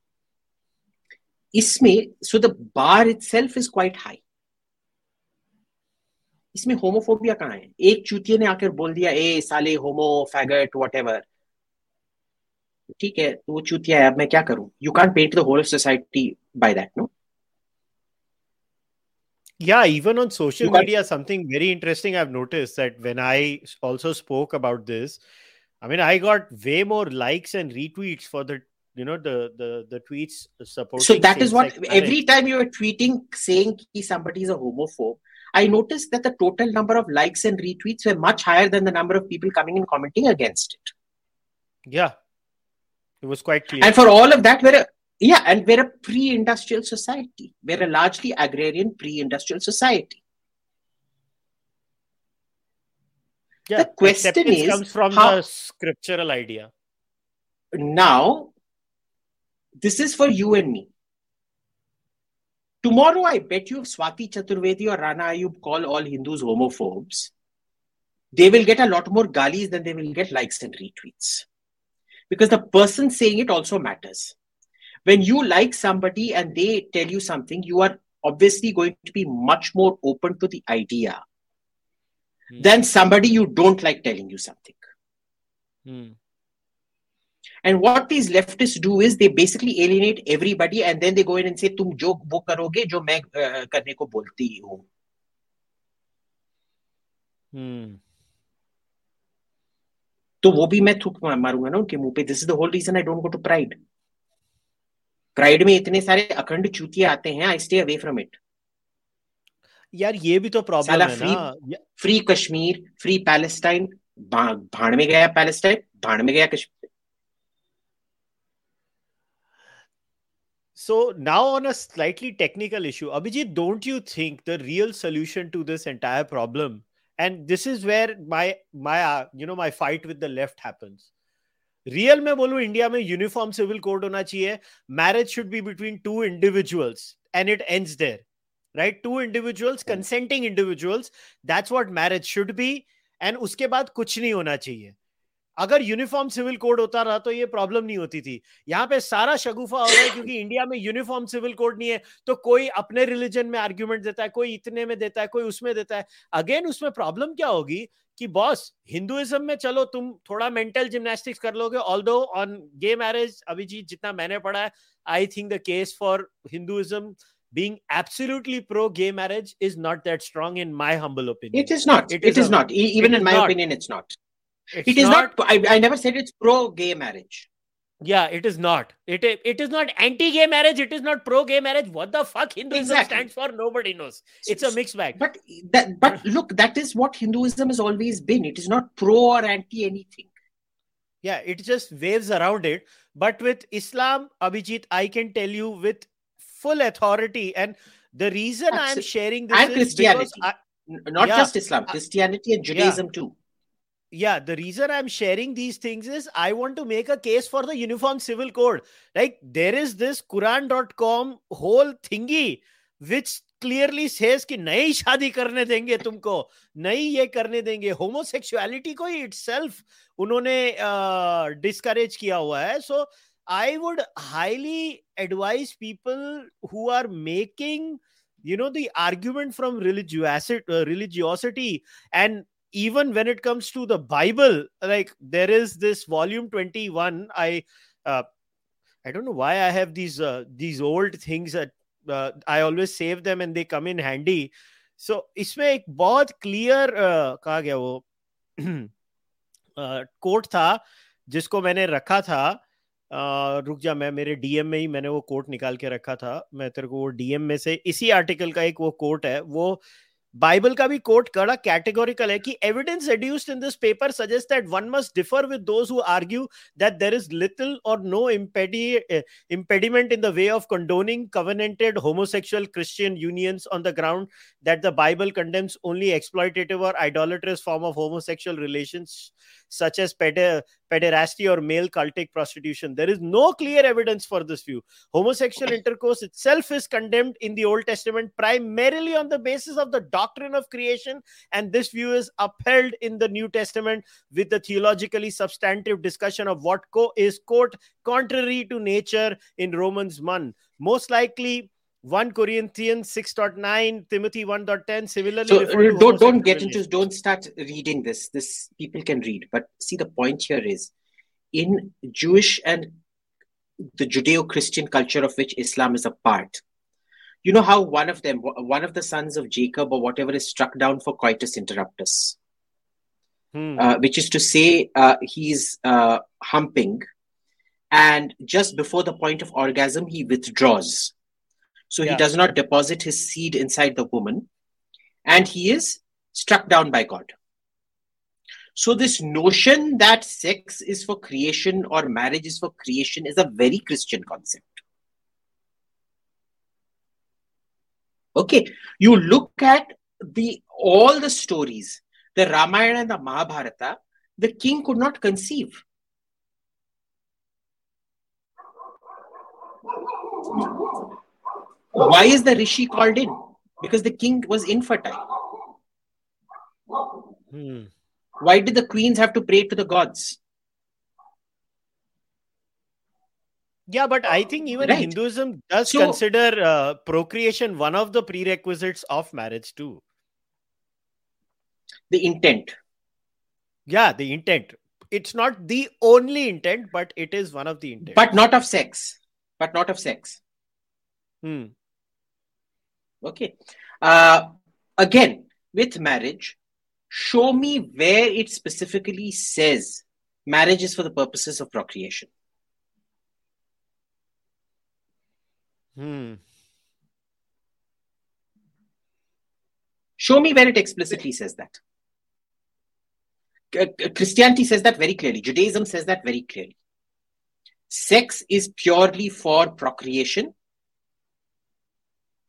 इसमें so the bar itself is quite high इसमें homophobia कहाँ है एक चूतिये ने आकर बोल दिया ए साले होमो फैगट वट ठीक है तो वो चूतिया है अब मैं क्या करूं you can paint the whole of society by that no yeah even on social media something very interesting i've noticed that when i also spoke about this i mean i got way more likes and retweets for the you know the the the tweets uh, supporting so that is what every time you are tweeting saying somebody is a homophobe I noticed that the total number of likes and retweets were much higher than the number of people coming and commenting against it. Yeah, it was quite clear. And for all of that, we're a, yeah, and we're a pre-industrial society. We're a largely agrarian pre-industrial society. Yeah, the question is comes from how, the scriptural idea. Now, this is for you and me. Tomorrow, I bet you if Swati Chaturvedi or Rana Ayub call all Hindus homophobes, they will get a lot more galis than they will get likes and retweets. Because the person saying it also matters When you like somebody and they tell you something, you are obviously going to be much more open to the idea hmm. than somebody you don't like telling you something. Hmm. And what these leftists do is they basically alienate everybody and then they go in and say, तुम जो वो करोगे जो मैं करने को बोलती हूँ. Hmm. तो वो भी मैं थूक मारूंगा ना उनके मुंह पे this is the whole reason I don't go to pride pride में इतने सारे अखंड चूतिए आते हैं I stay away from it यार ये भी तो प्रॉब्लम है ना फ्री कश्मीर फ्री पैलेस्टाइन भाड़ में गया पैलेस्टाइन भाड़ में गया Kashmir So now on a slightly technical issue, Abhijit, don't you think the real solution to this entire problem, and this is where my my uh, you know my fight with the left happens. Real में बोलू India में uniform civil code होना चाहिए। Marriage should be between two individuals and it ends there right two individuals consenting individuals that's what marriage should be and उसके बाद कुछ नहीं होना चाहिए। अगर यूनिफॉर्म सिविल कोड होता रहा तो ये प्रॉब्लम नहीं होती थी। यहाँ पे सारा शगुफा हो रहा है क्योंकि इंडिया में यूनिफॉर्म सिविल कोड नहीं है तो कोई अपने रिलीजन में आर्ग्यूमेंट देता है कोई इतने में देता है कोई उसमें देता है। अगेन उसमें प्रॉब्लम क्या होगी? कि बॉस हिंदुइज्म में चलो तुम थोड़ा मेंटल जिम्नास्टिक्स कर लोगे ऑल दो ऑन गे मैरिज अभिजीत जितना मैंने पढ़ा है I think the case for Hinduism being absolutely pro gay marriage is not that strong in my humble opinion. It is not. It, it is, is not. Even in my not. opinion, it's not. It's it is not, not I, I never said it's pro gay marriage. Yeah, it is not. It it is not anti-gay marriage. It is not pro-gay marriage. What the fuck Hinduism exactly. stands for? Nobody knows. It's a mixed bag. But that, but look, that is what Hinduism has always been. It is not pro or anti anything. Yeah, it just waves around it. But with Islam, Abhijit, I can tell you with full authority. And the reason I'm sharing this and Christianity, I, not yeah, just Islam, uh, Christianity and Judaism yeah. too yeah the reason i'm sharing these things is i want to make a case for the uniform civil code like there is this quran.com whole thingy which clearly says कि नई शादी करने देंगे तुमको नई ये करने देंगे होमोसेक्सुअलिटी को ही इटसेल्फ उन्होंने डिस्करेज किया हुआ है so I would highly advise people who are making you know the argument from religiosity, uh, religiosity and even when it comes to the bible like there is this volume 21 i uh, i don't know why i have these uh, these old things that uh, i always save them and they come in handy so इसमें एक बहुत clear uh, कहा गया वो coat uh, था जिसको मैंने uh, रुक जा मैं मेरे डीएम में ही मैंने वो कोट निकाल के रखा था मैं तेरे को वो डीएम में से इसी आर्टिकल का एक वो कोट है वो बाइबल का भी कोट कड़ा कैटेगोरिकल है कि evidence adduced in this paper suggest that one must differ with those who argue that there is little और no impediment in the way of condoning covenanted homosexual Christian unions on the ground that the Bible condemns only exploitative or idolatrous form of homosexual relations such as peder- pederasty or male cultic prostitution. There is no clear evidence for this view. Homosexual intercourse itself is condemned in the Old Testament primarily on the basis of the doctrine of creation, and this view is upheld in the New Testament with the theologically substantive discussion of what co- is quote contrary to nature in Romans 1. most likely 1 Corinthians 6.9, Timothy 1.10, similarly. So don't don't get into don't start reading this. This people can read, but see the point here is in Jewish and the Judeo-Christian culture of which Islam is a part. You know how one of them, one of the sons of Jacob or whatever, is struck down for coitus interruptus, Hmm. uh, which is to say uh, he's uh, humping, and just before the point of orgasm he withdraws. So Yeah. he does not deposit his seed inside the woman, and he is struck down by God. So, this notion that sex is for creation or marriage is for creation is a very Christian concept. Okay, you look at the all the stories, the Ramayana and the Mahabharata, the king could not conceive. Why is the rishi called in? Because the king was infertile. Hmm. Why did the queens have to pray to the gods? Yeah, but I think even Right. Hinduism does So- consider uh, procreation one of the prerequisites of marriage too. The intent. Yeah, the intent. It's not the only intent, but it is one of the intent. but not of sex but not of sex Hmm. okay uh, again with marriage show me where it specifically says marriage is for the purposes of procreation Hmm. show me where it explicitly says that. Christianity says that very clearly. Judaism says that very clearly. Sex is purely for procreation.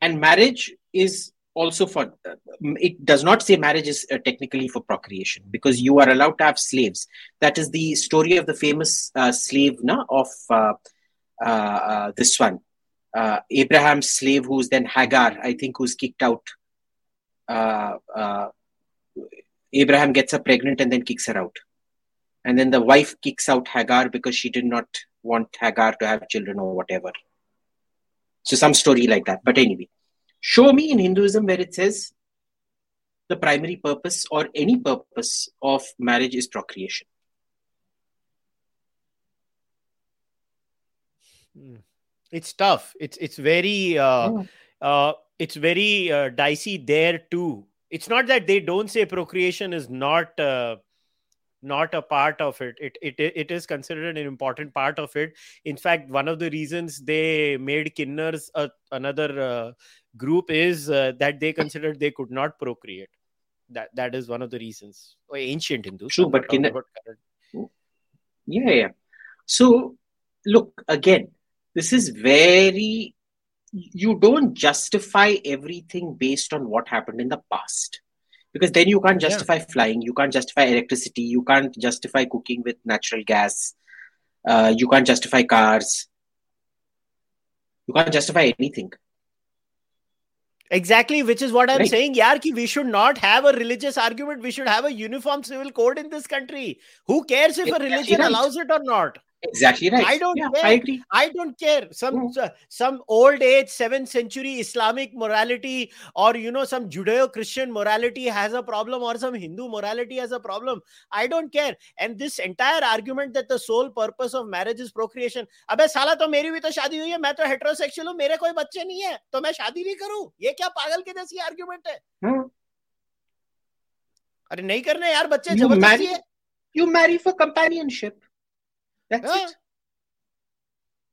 And marriage is also for uh, it does not say marriage is uh, technically for procreation because you are allowed to have slaves. That is the story of the famous uh, slave na, of uh, uh, this one uh, abraham's slave who's then hagar i think who's kicked out. Uh, uh, abraham gets her pregnant and then kicks her out. And then the wife kicks out hagar because she did not want hagar to have children or whatever. So some story like that. But anyway show me in hinduism where it says the primary purpose or any purpose of marriage is procreation. Hmm. It's tough. It's it's very uh, Yeah. uh, it's very uh, dicey there too. It's not that they don't say procreation is not uh, not a part of it. It it it is considered an important part of it. In fact, one of the reasons they made kinners a, another uh, group is uh, that they considered they could not procreate. That that is one of the reasons. Oh, Ancient Hindus. True, but not talking kinnar- about current. Yeah, yeah. So, look, again, this is very, you don't justify everything based on what happened in the past. Because then you can't Yeah. justify flying, you can't justify electricity, you can't justify cooking with natural gas, uh, you can't justify cars, you can't justify anything. Exactly, which is what I'm Right. saying. Yeah, ki we should not have a religious argument. We should have a uniform civil code in this country. Who cares if a Exactly religion right. allows it or not? Exactly right. I don't yeah, care. I agree. I don't care. Some Mm. uh, some old age seventh century Islamic morality or you know some Judeo-Christian morality has a problem or some Hindu morality has a problem. I don't care. And this entire argument that the sole purpose of marriage is procreation. अबे साला तो मेरी भी तो शादी हुई है मैं तो हेटेरोसेक्सुअल हूँ मेरे कोई बच्चे नहीं है तो मैं शादी नहीं करूँ ये क्या पागल के जैसी आर्ग्यूमेंट है Hmm. अरे नहीं करने यार बच्चे ज़बरदस्ती है you marry for companionship. That's हाँ. it. What's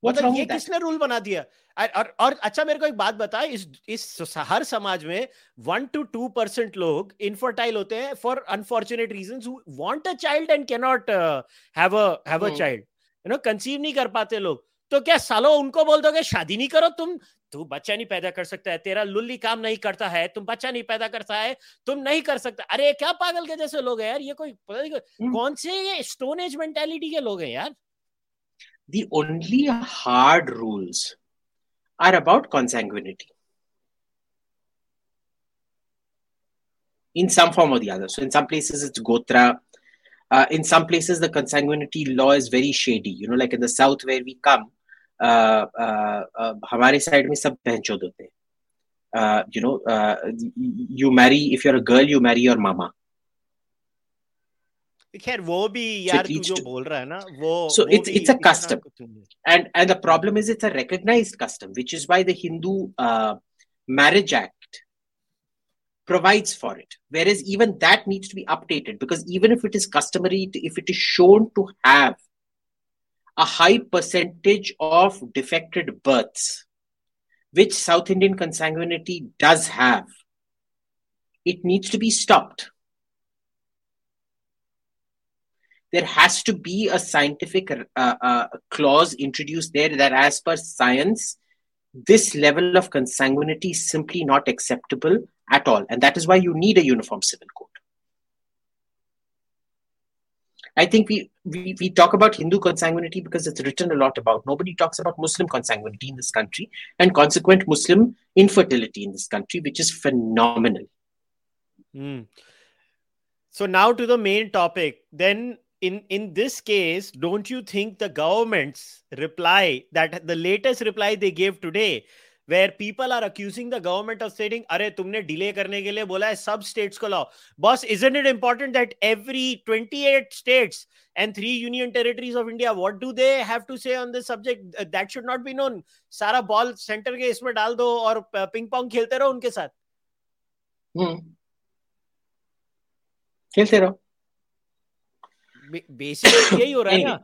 मतलब ये किसने रूल बना दिया? और, और अच्छा मेरे को एक बात बता इस इस हर समाज में वन टू टू परसेंट लोग इनफर्टाइल होते हैं for unfortunate reason who want a child and can not have a have. Child you know conceive नहीं कर पाते लोग। तो क्या सालो उनको बोल दोगे शादी नहीं करो तुम। तू बच्चा नहीं पैदा कर सकता है। तेरा लुल्ली काम नहीं करता है। तुम बच्चा नहीं पैदा करता है। तुम नहीं कर सकता। अरे क्या पागल के जैसे लोग हैं यार? ये कोई पता नहीं हम्म। कौन से ये स्टोन एज मेंटालिटी के लोग हैं यार? the only hard rules are about consanguinity in some form or the other. So, in some places, it's Gotra. Uh, in some places, the consanguinity law is very shady. You know, like in the south where we come, हमारे side में सब बहनचोद होते हैं you know you Mary if you are a girl you Mary your मामा खैर वो भी यार तू जो बोल रहा है ना वो so it's it's a custom and and the problem is it's a recognized custom which is why the hindu uh, marriage act provides for it whereas even that needs to be updated because even if it is customary to, if it is shown to have a high percentage of defected births which south indian consanguinity does have it needs to be stopped There has to be a scientific uh, uh, clause introduced there that, as per science, this level of consanguinity is simply not acceptable at all. And that is why you need a uniform civil code. I think we, we, we talk about Hindu consanguinity because it's written a lot about. Nobody talks about Muslim consanguinity in this country and consequent Muslim infertility in this country, which is phenomenal. Mm. So now to the main topic. Then in in this case don't you think the government's reply that the latest reply they gave today where people are accusing the government of saying अरे तुमने delay करने के लिए बोला है सब states को लाओ boss isn't it important that every 28 states and three union territories of India what do they have to say on this subject that should not be known सारा ball center के इसमें डाल दो और पिंग पोंग खेलते रहो उनके साथ हम्म खेलते रहो बेसिकली यही हो रहा है ना।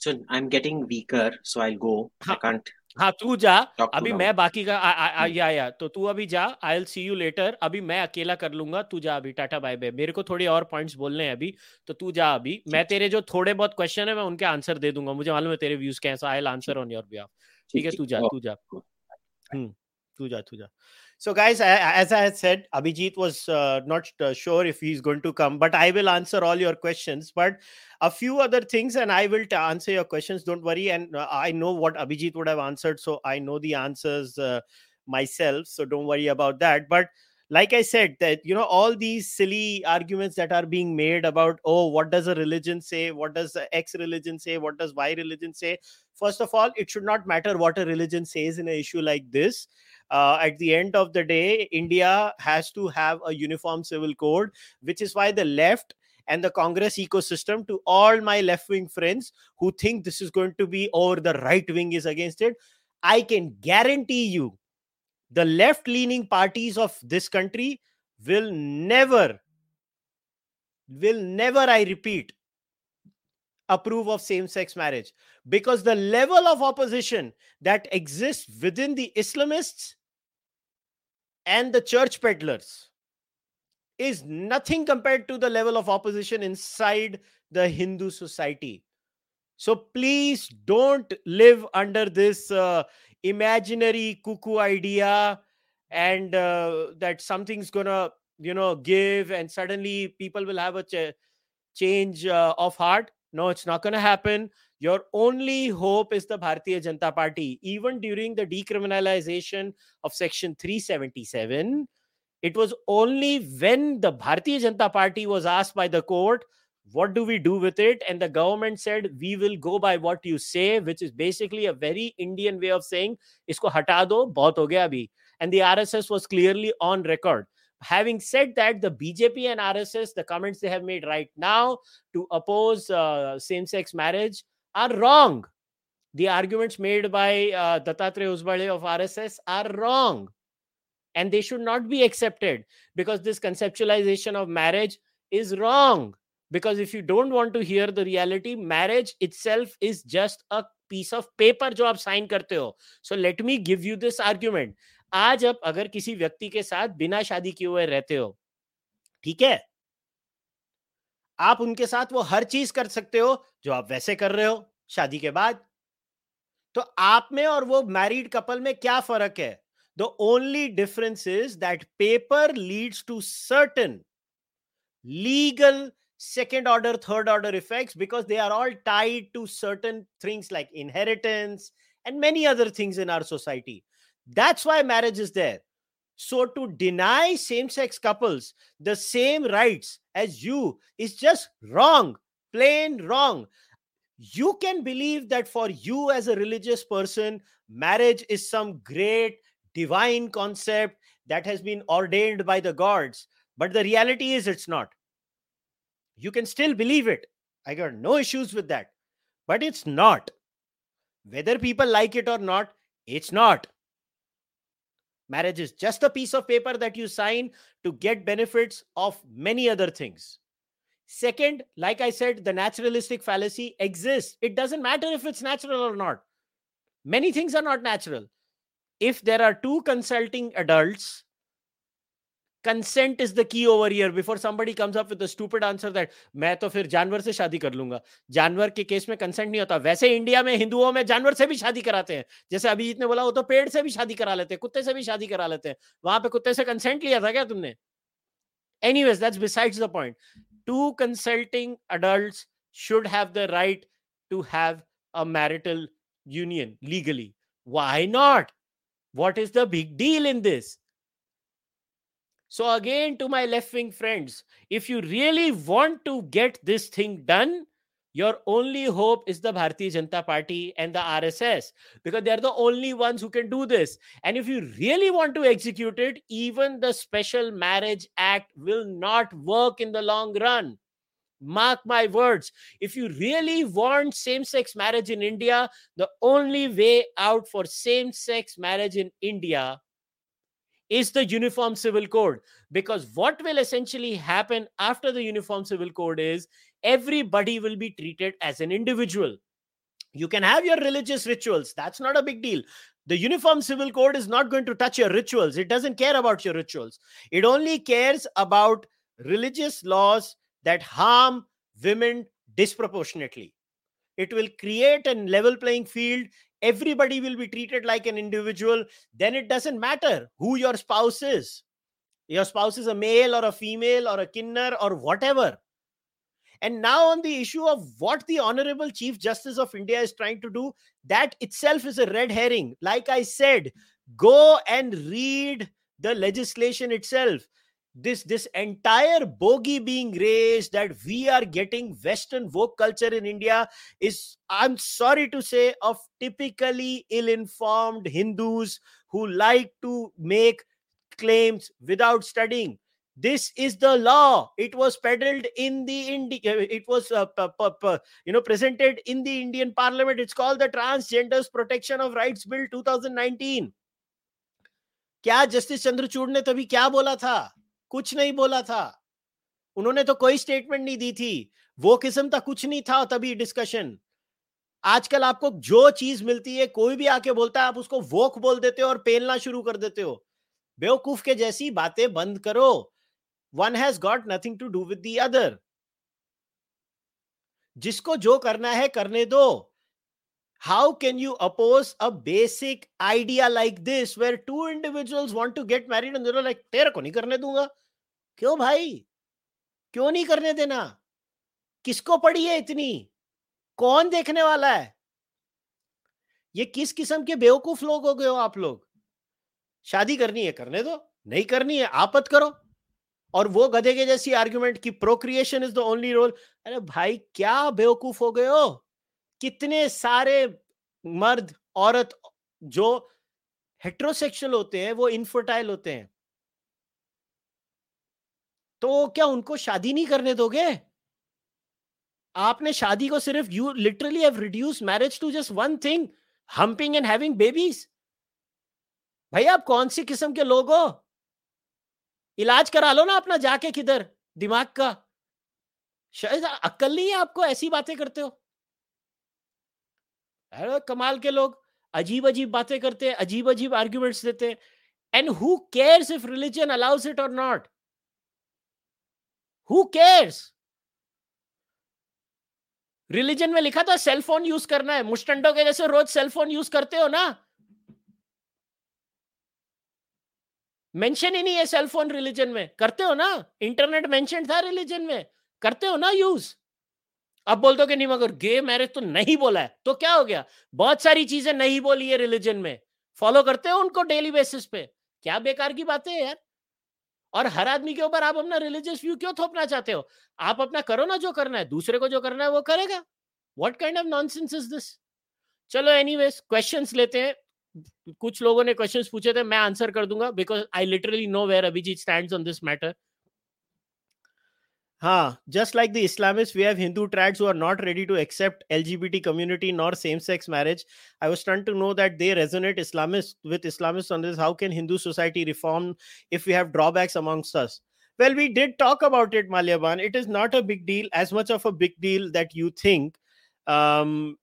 so i'm getting weaker so i'll go. हाँ, i can't हाँ तू जा। अभी मैं बाकी का आ, आ, आ, या या तो तू अभी जा I will see you later अभी मैं अकेला कर लूँगा तू जा अभी टाटा बाय बाय मेरे को थोड़े और पॉइंट्स बोलने हैं अभी तो तू जा अभी। मैं तेरे जो थोड़े बहुत क्वेश्चन है मैं उनके आंसर दे दूँगा। मुझे मालूम है तेरे व्यूज़ कैसा I will answer on your behalf ठीक है तू जा तू जा। हम्म तू जा तू जा। So, guys, as I had said, Abhijit was uh, not uh, sure if he's going to come, but I will answer all your questions. But a few other things, and I will answer your questions. Don't worry. And uh, I know what Abhijit would have answered, so I know the answers uh, myself. So don't worry about that. But like I said, that you know all these silly arguments that are being made about oh, what does a religion say? What does X religion say? What does Y religion say? First of all, it should not matter what a religion says in an issue like this uh, at the end of the day, India has to have a uniform civil code, which is why the left and the Congress ecosystem, to all my left wing friends who think this is going to be or the right wing is against it, I can guarantee you the left leaning parties of this country will never, will never, I repeat, approve of same sex marriage. Because the level of opposition that exists within the Islamists and the church peddlers is nothing compared to the level of opposition inside the Hindu society. So please don't live under this uh, imaginary cuckoo idea and uh, that something's gonna, you know, give and suddenly people will have a ch- change uh, of heart. No, it's not gonna happen. Your only hope is the Bharatiya Janata Party. Even during the decriminalization of Section 377, it was only when the Bharatiya Janata Party was asked by the court, what do we do with it? And the government said, we will go by what you say, which is basically a very Indian way of saying, isko hata do, bahut ho gaya abhi. And the RSS was clearly on record having said that, the BJP and RSS, the comments they have made right now to oppose uh, same sex marriage are wrong. The arguments made by uh, Dattatreya Hosabale of RSS are wrong. And they should not be accepted because this conceptualization of marriage is wrong. Because if you don't want to hear the reality, marriage itself is just a piece of paper job sign karte ho. So let me give you this argument. आज आप अगर किसी व्यक्ति के साथ बिना शादी किए हुए रहते हो, ठीक है? आप उनके साथ वो हर चीज़ कर सकते हो, जो आप वैसे कर रहे हो, शादी के बाद। तो आप में और वो मैरिड कपल में क्या फ़र्क है? The only difference is that paper leads to certain legal second order third order effects because they are all tied to certain things like inheritance and many other things in our society that's why marriage is there so to deny same sex couples the same rights as you is just wrong, plain wrong. you can believe that for you as a religious person, marriage is some great divine concept that has been ordained by the gods. But the reality is, it's not. You can still believe it. I got no issues with that. But it's not. Whether people like it or not, it's not. Marriage is just a piece of paper that you sign to get benefits of many other things. Second, like I said, the naturalistic fallacy exists. It doesn't matter if it's natural or not. Many things are not natural. If there are two consulting adults, consent is the key over year before somebody comes up with stupid answer that मैं तो फिर जानवर से शादी कर लूँगा। जानवर के केस में कंसेंट नहीं होता। वैसे इंडिया में, हिंदुओं में जानवर से भी शादी कराते हैं। जैसे अभिजीत ने बोला, वो तो पेड़ से भी शादी करा लेते हैं, कुत्ते से भी शादी करा लेते हैं। वहाँ पे कुत्ते से कंसेंट लिया था क्या तुमने? Anyways that's besides the point two consulting adult should have the right to have a marital union legally why not what is the big deal in this So, again, to my left wing friends, if you really want to get this thing done, your only hope is the Bharatiya Janata Party and the RSS because they're the only ones who can do this. And if you really want to execute it, even the Special Marriage Act will not work in the long run. Mark my words. If you really want same sex marriage in India, the only way out for same sex marriage in India is the Uniform Civil Code. Because what will essentially happen after the Uniform Civil Code is everybody will be treated as an individual. You can have your religious rituals, that's not a big deal. The Uniform Civil Code is not going to touch your rituals, it doesn't care about your rituals. It only cares about religious laws that harm women disproportionately. It will create a level playing field. Everybody will be treated like an individual. Then it doesn't matter who your spouse is. Your spouse is a male or a female or a kinner or whatever. And now, on the issue of what the Honorable Chief Justice of India is trying to do, that itself is a red herring. Like I said, go and read the legislation itself this this entire bogey being raised that we are getting western woke culture in india is i'm sorry to say of typically ill-informed hindus who like to make claims without studying this is the law it was peddled in the Indi- uh, it was uh, p- p- p- you know presented in the indian parliament it's called the transgenders protection of rights bill 2019 क्या justice Chandrachud ने तभी क्या बोला था कुछ नहीं बोला था। उन्होंने तो कोई स्टेटमेंट नहीं दी थी। वो किस्म था, कुछ नहीं था तभी डिस्कशन। आजकल आपको जो चीज़ मिलती है, कोई भी आके बोलता है, आप उसको वोक बोल देते हो और पेलना शुरू कर देते हो। बेवकूफ़ के जैसी बातें बंद करो। One has got nothing to do with the other. जिसको जो करना है, करने दो। How can you oppose a basic idea like this where two individuals want to get married and they're like, तेरे को नहीं करने दूँगा? क्यों भाई? क्यों नहीं करने देना? किसको पड़ी है इतनी? कौन देखने वाला है? ये किस किस्म के बेवकूफ़ लोग हो गए हो आप लोग? शादी करनी है, करने दो। नहीं करनी है, आपत करो। और वो गधे के जैसी आर्ग्यूमेंट की procreation is the only role अरे भाई, क्या बेवकूफ़ हो गए हो? कितने सारे मर्द, औरत जो हेट्रोसेक्सुअल होते हैं, वो इनफर्टाइल होते हैं। तो क्या उनको शादी नहीं करने दोगे? आपने शादी को सिर्फ़ you literally have reduce marriage to just one thing humping and having babies भाई आप कौन सी किस्म के लोग हो? इलाज करा लो ना अपना जाके किधर, दिमाग का। शायद अक्कल नहीं है आपको ऐसी बातें करते हो। कमाल के लोग। अजीब अजीब बातें करते हैं अजीब अजीब आर्ग्यूमेंट्स देते हैं। And who cares if religion allows it or not who cares religion में लिखा था सेल फ़ोन यूज़ करना है। मुस्टंडो के जैसे रोज सेल फ़ोन यूज़ करते हो ना? मेंशन ही नहीं है सेल फ़ोन रिलीजन में। करते हो ना? इंटरनेट मेंशन था रिलीजन में। करते हो ना यूज़ अब बोल दो कि नहीं, मगर गे मैरिज तो नहीं बोला है। तो क्या हो गया? बहुत सारी चीज़ें नहीं बोली है रिलीजन में। फॉलो करते हो उनको डेली बेसिस पे? क्या बेकार की बातें है यार? और हर आदमी के ऊपर आप अपना रिलीजियस व्यू क्यों थोपना चाहते हो? आप अपना करो ना जो करना है, दूसरे को जो करना है वो करेगा। What kind of nonsense is this चलो anyways, questions लेते हैं। कुछ लोगों ने क्वेश्चंस पूछे थे, मैं आंसर कर दूँगा because I literally know where Abhijit stand on this matter हाँ just like the Islamists, we have Hindu trads who are not ready to accept LGBT community nor same-sex marriage. I was stunned to know that they resonate Islamists with Islamists on this. How can Hindu society reform if we have drawbacks amongst us? Well, we did talk about it, Malyaban. It is not a big deal, as much of a big deal that you think. Um,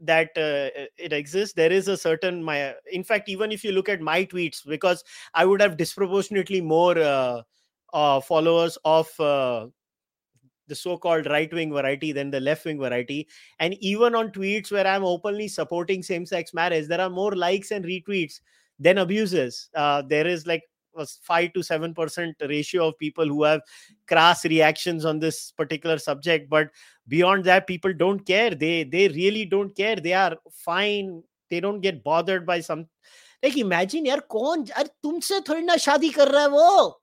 that uh, it exists there is a certain my in fact even if you look at my tweets because i would have disproportionately more uh, uh, followers of uh, the so-called right-wing variety than the left-wing variety and even on tweets where i'm openly supporting same-sex marriage there are more likes and retweets than abuses uh, there is like a 5 to 7 percent ratio of people who have crass reactions on this particular subject but beyond that people don't care they they really don't care they are fine they don't get bothered by some like imagine यार कौन अरे तुमसे थोड़ी ना शादी कर रहा है वो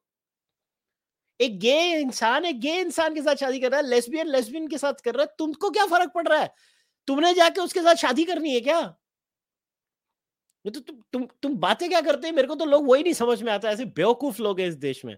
एक गे इंसान एक गे इंसान के साथ शादी कर रहा है लेस्बियन लेस्बियन के साथ कर रहा है तुमको क्या फ़र्क पड़ रहा है? तुमने जाके उसके साथ शादी करनी है क्या? तो तु, तुम तुम तुम बातें क्या करते हैं? मेरे को तो लोग वही नहीं समझ में आता ऐसे बेवकूफ़ लोग हैं इस देश में।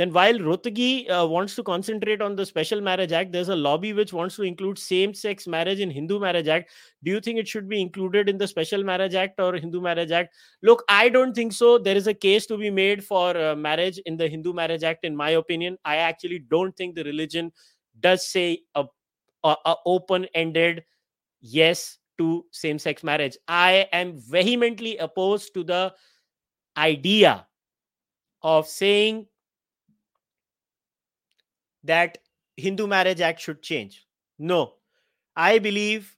Then, while Rohatgi uh, wants to concentrate on the Special Marriage Act, there's a lobby which wants to include same sex marriage in Hindu Marriage Act. Do you think it should be included in the Special Marriage Act or Hindu Marriage Act? Look, I don't think so. There is a case to be made for uh, marriage in the Hindu Marriage Act, in my opinion. I actually don't think the religion does say a, a, a open ended yes to same sex marriage. I am vehemently opposed to the idea of saying that Hindu Marriage Act should change. No, I believe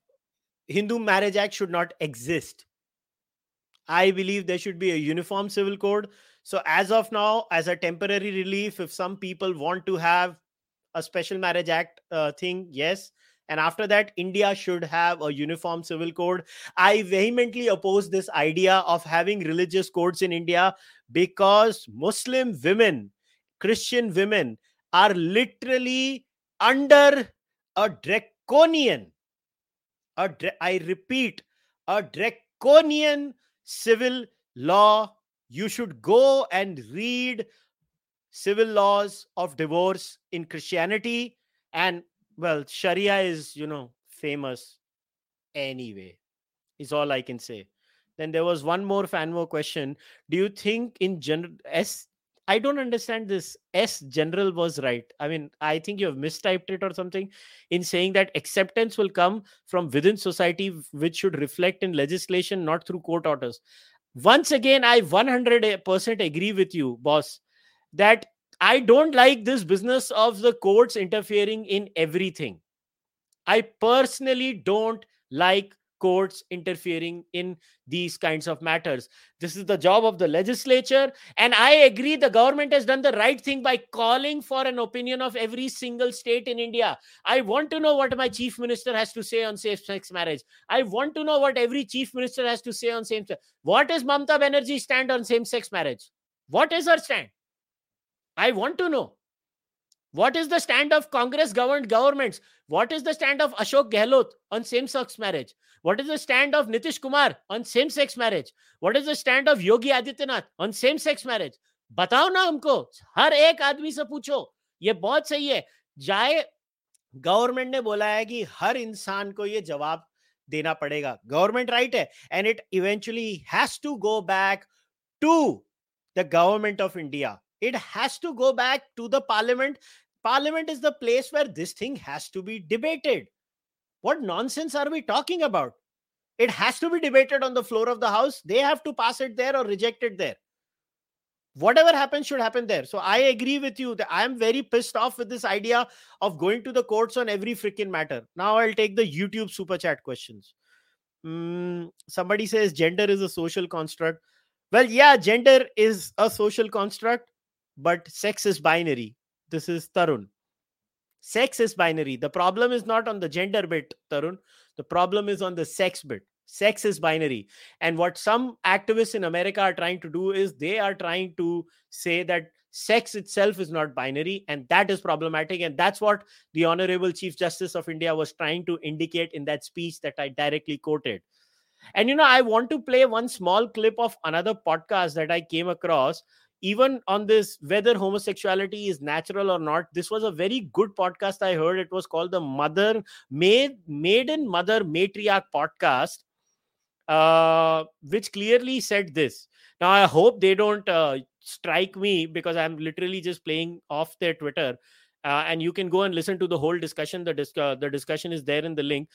Hindu Marriage Act should not exist. I believe there should be a uniform civil code. So, as of now, as a temporary relief, if some people want to have a special marriage act uh, thing, yes. And after that, India should have a uniform civil code. I vehemently oppose this idea of having religious codes in India because Muslim women, Christian women, are literally under a draconian, a I repeat, a draconian civil law. You should go and read civil laws of divorce in Christianity. And well, Sharia is, you know, famous anyway, is all I can say. Then there was one more Fanmo question. Do you think in general, as I don't understand this. S general was right. I mean, I think you have mistyped it or something in saying that acceptance will come from within society, which should reflect in legislation, not through court orders. Once again, I 100% agree with you, boss, that I don't like this business of the courts interfering in everything. I personally don't like courts interfering in these kinds of matters. This is the job of the legislature. And I agree the government has done the right thing by calling for an opinion of every single state in India. I want to know what my chief minister has to say on safe sex marriage. I want to know what every chief minister has to say on same sex. What is Mamta Banerjee's stand on same sex marriage? What is her stand? I want to know. What is the stand of Congress governed governments? What is the stand of Ashok Gehlot on same sex marriage? What is the stand of Nitish Kumar on same sex marriage? What is the stand of Yogi Adityanath on same sex marriage? बताओ ना हमको हर एक आदमी से पूछो ये बहुत सही है जाए गवर्नमेंट ने बोला है कि हर इंसान को ये जवाब देना पड़ेगा गवर्नमेंट राइट है and it eventually has to go back to the government of India it has to go back to the parliament parliament is the place where this thing has to be debated what nonsense are we talking about? It has to be debated on the floor of the house. They have to pass it there or reject it there. Whatever happens should happen there. So i agree with you that i am very pissed off with this idea of going to the courts on every freaking matter. Now i'll take the youtube super chat questions. Mm, somebody says gender is a social construct. Well yeah gender is a social construct but sex is binary. This is Tarun. Sex is binary. The problem is not on the gender bit, Tarun. The problem is on the sex bit. Sex is binary. And what some activists in America are trying to do is they are trying to say that sex itself is not binary and that is problematic and that's what the honorable chief justice of india was trying to indicate in that speech that i directly quoted and you know i want to play one small clip of another podcast that i came across even on this whether homosexuality is natural or not this was a very good podcast i heard. It was called the mother maid maiden mother matriarch podcast uh, which clearly said this. Now i hope they don't uh, strike me because i'm literally just playing off their twitter uh, and you can go and listen to the whole discussion. The, dis- uh, the discussion is there in the link.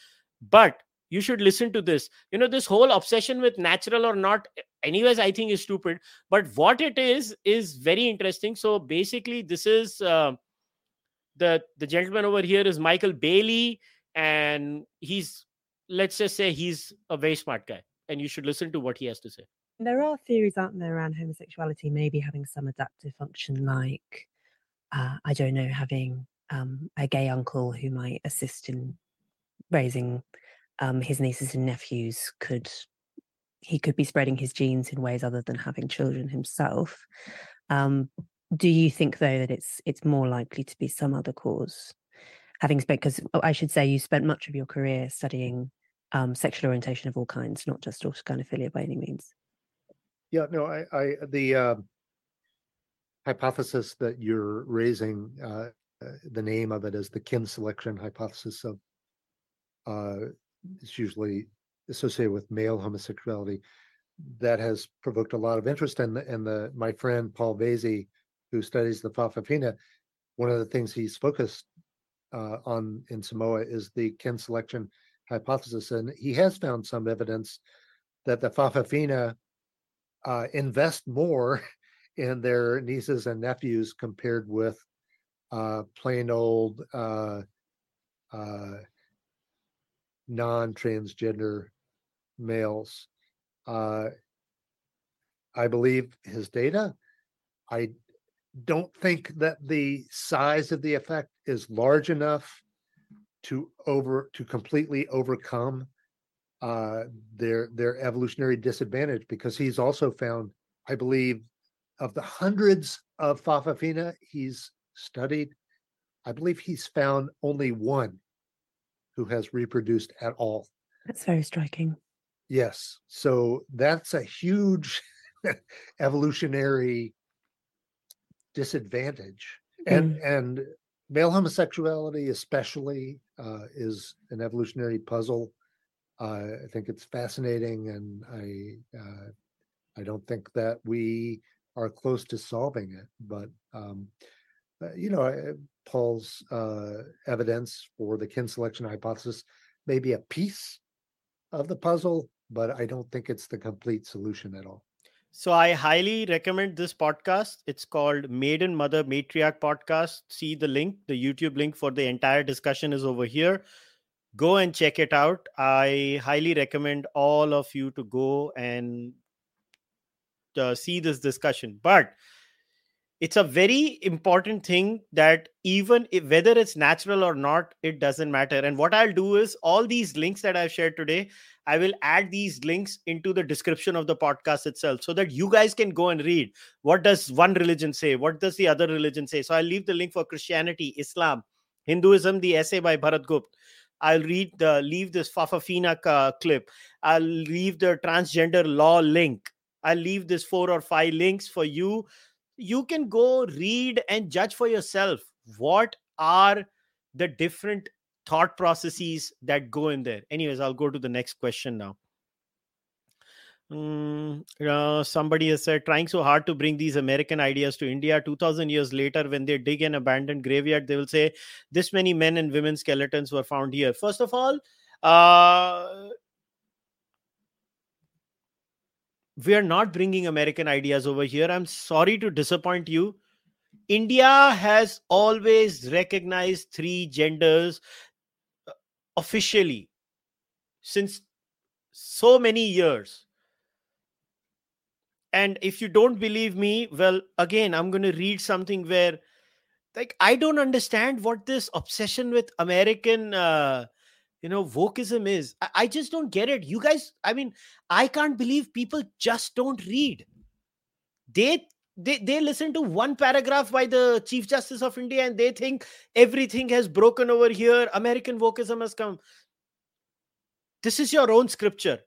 But you should listen to this. You know this whole obsession with natural or not anyways i think is stupid. But what it is is very interesting. So basically this is uh, the the gentleman over here is michael bailey and he's let's just say he's a very smart guy and you should listen to what he has to say. There are theories out there around homosexuality maybe having some adaptive function, like, uh, I don't know, having um, a gay uncle who might assist in raising um, his nieces and nephews could he could be spreading his genes in ways other than having children himself. Um, do you think though that it's it's more likely to be some other cause? Having spent, because I should say you spent much of your career studying um, sexual orientation of all kinds, not just autogynephilia by any means. Yeah, no, I, I, the uh, hypothesis that you're raising, uh, uh, the name of it is the kin selection hypothesis of, uh, it's usually associated with male homosexuality. That has provoked a lot of interest in the, in the, my friend Paul Vasey, who studies the fa'afafine one of the things he's focused uh, on in Samoa is the kin selection hypothesis, and he has found some evidence that the fa'afafine uh, invest more in their nieces and nephews compared with uh, plain old uh, uh, non-transgender males. Uh, I believe his data. I don't think that the size of the effect is large enough to over to completely overcome uh, their their evolutionary disadvantage because he's also found, I believe, of the hundreds of Fa'afafine he's studied, I believe he's found only one who has reproduced at all. That's very striking. Yes, so that's a huge evolutionary disadvantage, and and male homosexuality especially uh, is an evolutionary puzzle uh, I think it's fascinating, and I uh, I don't think that we are close to solving it. But um, you know, Paul's uh, evidence for the kin selection hypothesis may be a piece of the puzzle, but I don't think it's the complete solution at all. So I highly recommend this podcast. It's called Maiden Mother Matriarch Podcast. See the link. The YouTube link for the entire discussion is over here go and check it out i highly recommend all of you to go and uh, see this discussion but it's a very important thing that even if, whether it's natural or not it doesn't matter and what i'll do is all these links that i've shared today i will add these links into the description of the podcast itself so that you guys can go and read what does one religion say what does the other religion say so i'll leave the link for christianity islam hinduism the essay by bharat gupta I'll read the leave this Fa'afafine uh, clip. I'll leave the transgender law link. I'll leave this four or five links for you. You can go read and judge for yourself. What are the different thought processes that go in there? Anyways, I'll go to the next question now. Mm, uh, somebody has said trying so hard to bring these American ideas to India. 2000 years later, when they dig an abandoned graveyard, they will say this many men and women skeletons were found here. First of all, uh, we are not bringing American ideas over here. I'm sorry to disappoint you. India has always recognized three genders uh, officially since so many years and if you don't believe me well again i'm going to read something where like i don't understand what this obsession with american uh, you know wokeism is I, I just don't get it. You guys i mean i can't believe people just don't read. They they, they listen to one paragraph by the chief justice of india and they think everything has broken over here. American wokeism has come. This is your own scripture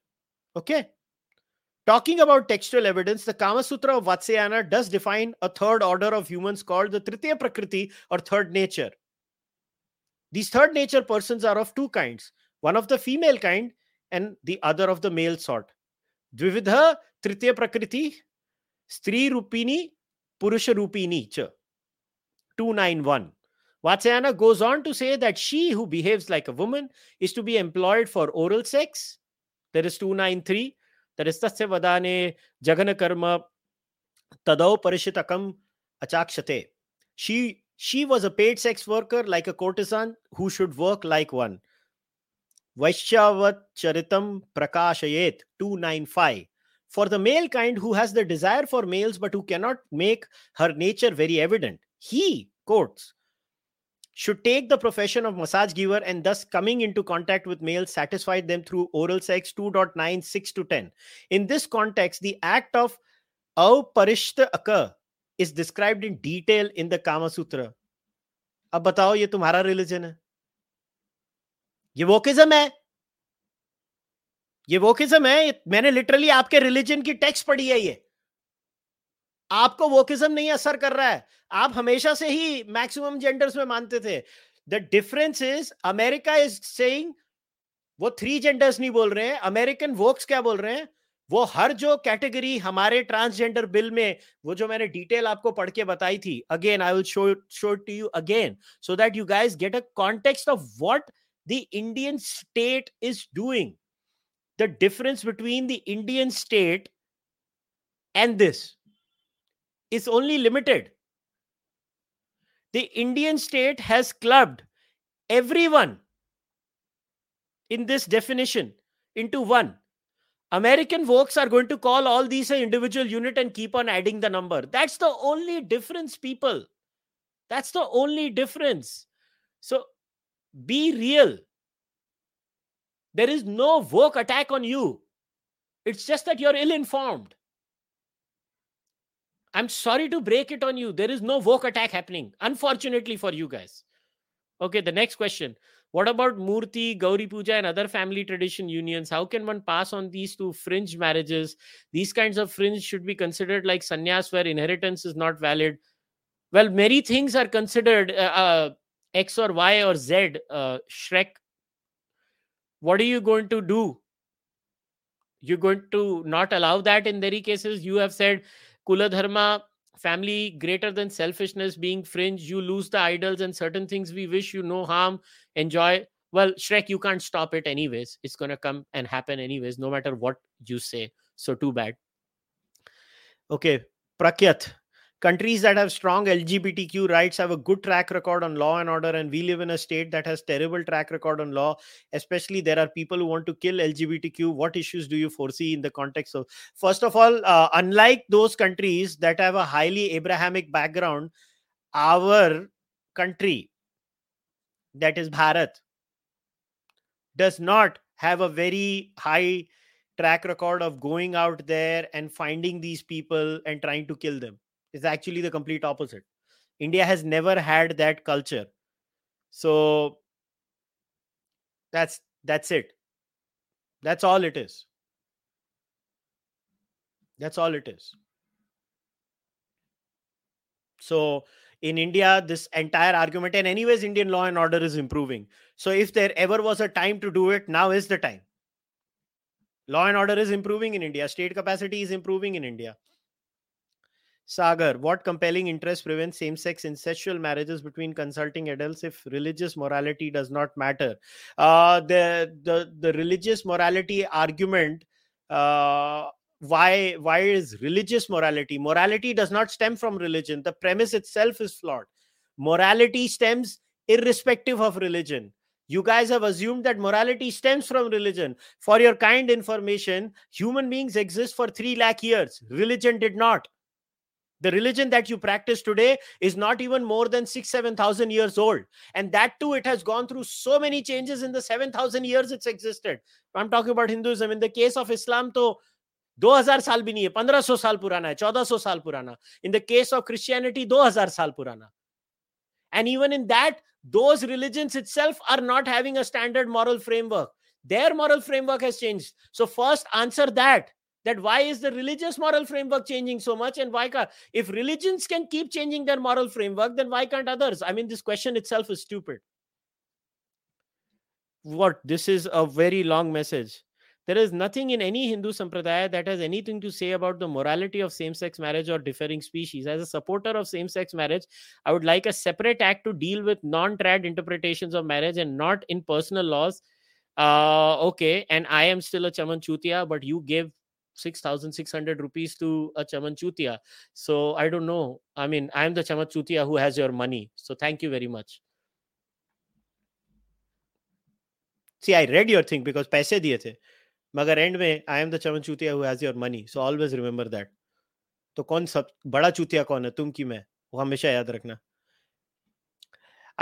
okay? Talking about textual evidence the kama sutra of vatsyayana does define a third order of humans called the tritiya prakriti or third nature these third nature persons are of two kinds one of the female kind and the other of the male sort dvividha tritiya prakriti Stri Rupini, Purusha Rupini cha. 291. Vatsyayana goes on to say that she who behaves like a woman is to be employed for oral sex. There is 293. There is Tasya Vadane Jagana Karma Tadau Parishitakam Achakshate. She she was a paid sex worker like a courtesan who should work like one. Vaishyavat Charitam Prakashayet 295 for the male kind who has the desire for males but who cannot make her nature very evident, he, quotes, should take the profession of massage giver and thus coming into contact with males satisfied them through oral sex 2.96 to 10. In this context, the act of aparishta occur described in detail in the Kama Sutra. अब बताओ, ये तुम्हारा religion है। ये wokeism है। ये wokeism है मैंने लिटरली आपके रिलीजन की टेक्स्ट पढ़ी है ये। आपको वोकिज्म नहीं असर कर रहा है। आप हमेशा से ही मैक्सिमम जेंडर्स में मानते थे। The difference is America is saying वो थ्री जेंडर्स नहीं बोल रहे हैं अमेरिकन वोक्स क्या बोल रहे हैं? वो हर जो कैटेगरी हमारे ट्रांसजेंडर बिल में, वो जो मैंने डिटेल आपको पढ़ के बताई थी again I will show show to you again so that you guys get a context of what the Indian state is doing the difference between the Indian state and this is only limited the Indian state has clubbed everyone in this definition into one American folks are going to call all these an individual unit and keep on adding the number. That's the only difference, people. That's the only difference. So be real. There is no woke attack on you. It's just that you're ill informed. I'm sorry to break it on you. There is no woke attack happening, unfortunately for you guys. Okay, the next question. What about Murti, Gauri Puja, and other family tradition unions? How can one pass on these to fringe marriages? These kinds of fringe should be considered like sannyas, where inheritance is not valid. Well, many things are considered uh, uh, X or Y or Z. Uh, Shrek what are you going to do you're going to not allow that in many cases you have said kula dharma family greater than selfishness being fringe you lose the idols and certain things we wish you no harm enjoy well shrek you can't stop it anyways. It's going to come and happen anyways no matter what you say. So too bad. Okay prakyat. Countries that have strong lgbtq rights have a good track record on law and order and we live in a state that has terrible track record on law. Especially there are people who want to kill lgbtq what issues do you foresee in the context of first of all uh, unlike those countries that have a highly abrahamic background our country that is bharat does not have a very high track record of going out there and finding these people and trying to kill them It's actually the complete opposite. India has never had that culture. So that's that's it. That's all it is. That's all it is. So in India, this entire argument, and anyways, Indian law and order is improving. So if there ever was a time to do it, now is the time. Law and order is improving in India. State capacity is improving in India. Sagar, what compelling interest prevents same sex incestual marriages between consulting adults if religious morality does not matter? Uh, the, the, the religious morality argument, uh, why, why is religious morality? Morality does not stem from religion. The premise itself is flawed. Morality stems irrespective of religion. You guys have assumed that morality stems from religion. For your kind information, human beings exist for 3 lakh years. Religion did not the religion that you practice today is not even more than six, 7,000 years old. And that too, it has gone through so many changes in the 7,000 years it's existed. I'm talking about Hinduism. In the case of Islam, though, 2000 साल भी नहीं है 1500 साल पुराना है 1400 साल पुराना in the case of Christianity 2000 साल पुराना and even in that those religions itself are not having a standard moral framework their moral framework has changed so first answer that that why is the religious moral framework changing so much and why can't if religions can keep changing their moral framework then why can't others i mean this question itself is stupid what this is a very long message there is nothing in any hindu sampradaya that has anything to say about the morality of same sex marriage or differing species. As a supporter of same sex marriage i would like a separate act to deal with non trad interpretations of marriage and not in personal laws. Uh okay and i am still a chaman chutia but you gave 6600 rupees to a chaman chutia so i don't know. I mean i am the chaman chutia who has your money. So thank you very much. See i read your thing because paise diye the मगर and में I am the चमन चूतिया who has your money so always remember that तो कौन सब, बड़ा चूतिया कौन है, तुम की मैं, वो हमेशा याद रखना।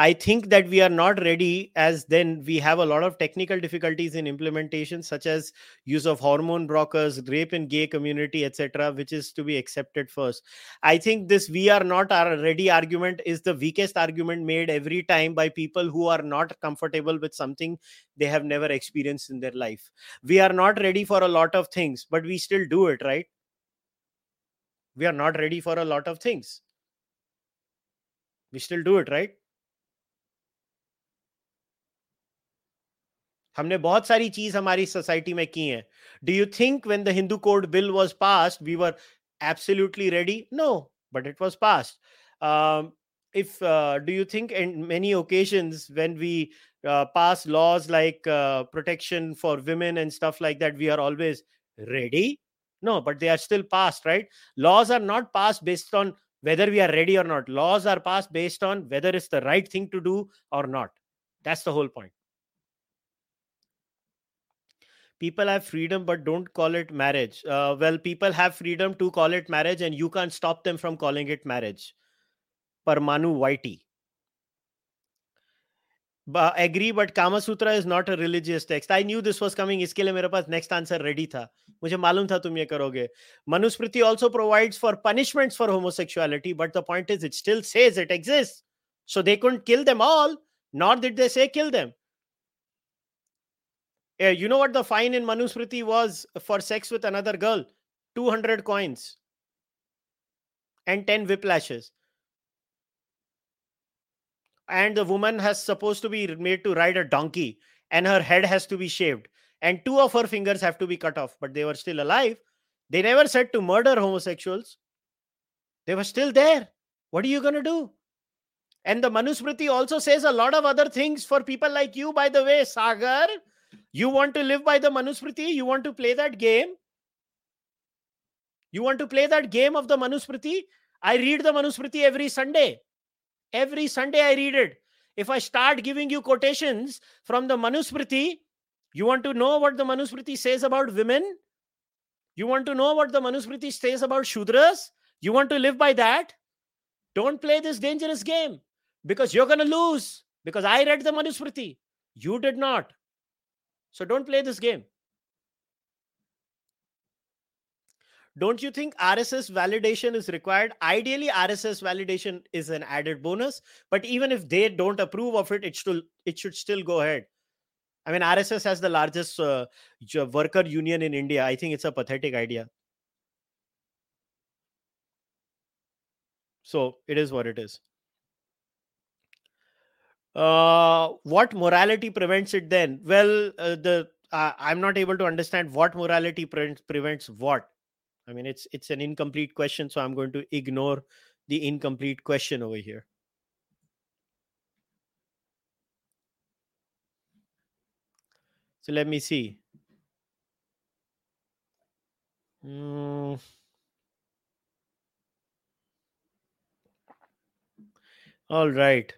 I think that we are not ready, as then we have a lot of technical difficulties in implementation, such as use of hormone blockers, rape in gay community, etc., which is to be accepted first. I think this "we are not ready" argument is the weakest argument made every time by people who are not comfortable with something they have never experienced in their life. We are not ready for a lot of things, but we still do it, right? We are not ready for a lot of things. We still do it, right? हमने बहुत सारी चीज हमारी society में की है do you think when the Hindu code bill was passed we were absolutely ready no but it was passed if uh, do you think in many occasions when we uh, pass laws like uh, protection for women and stuff like that we are always ready no but they are still passed right laws are not passed based on whether we are ready or not laws are passed based on whether it's the right thing to do or not that's the whole point people have freedom but don't call it marriage. Uh, well people have freedom to call it marriage and you can't stop them from calling it marriage. Parmanu whitey but agree but kama sutra is not a religious text. I knew this was coming. Iske liye mere paas next answer ready tha. mujhe malum tha tum ye karoge manusmriti also provides for punishments for homosexuality but the point is it still says it exists. So they couldn't kill them all nor did they say kill yeah, you know what the fine in Manusmriti was for sex with another girl? 200 coins and 10 whiplashes. And the woman has supposed to be made to ride a donkey and her head has to be shaved. And two of her fingers have to be cut off, but they were still alive. They never said to murder homosexuals. They were still there. What are you going to do? And the Manusmriti also says a lot of other things for people like you, by the way, Sagar. You want to live by the Manusmriti? You want to play that game? You want to play that game of the Manusmriti? I read the Manusmriti every Sunday. Every Sunday I read it. If I start giving you quotations from the Manusmriti, you want to know what the Manusmriti says about women? You want to know what the Manusmriti says about Shudras? You want to live by that? Don't play this dangerous game because you're going to lose. Because I read the Manusmriti. You did not. So don't play this game. Don't you think RSS validation is required? Ideally, RSS validation is an added bonus, but even if they don't approve of it, it should it should still go ahead. I mean, RSS has the largest uh, worker union in India. I think it's a pathetic idea. So it is what it is. Uh, what morality prevents it then? Well, uh, the uh, I'm not able to understand what morality pre- prevents what. I mean, it's it's an incomplete question, so I'm going to ignore the incomplete question over here. So let me see. Mm. All right.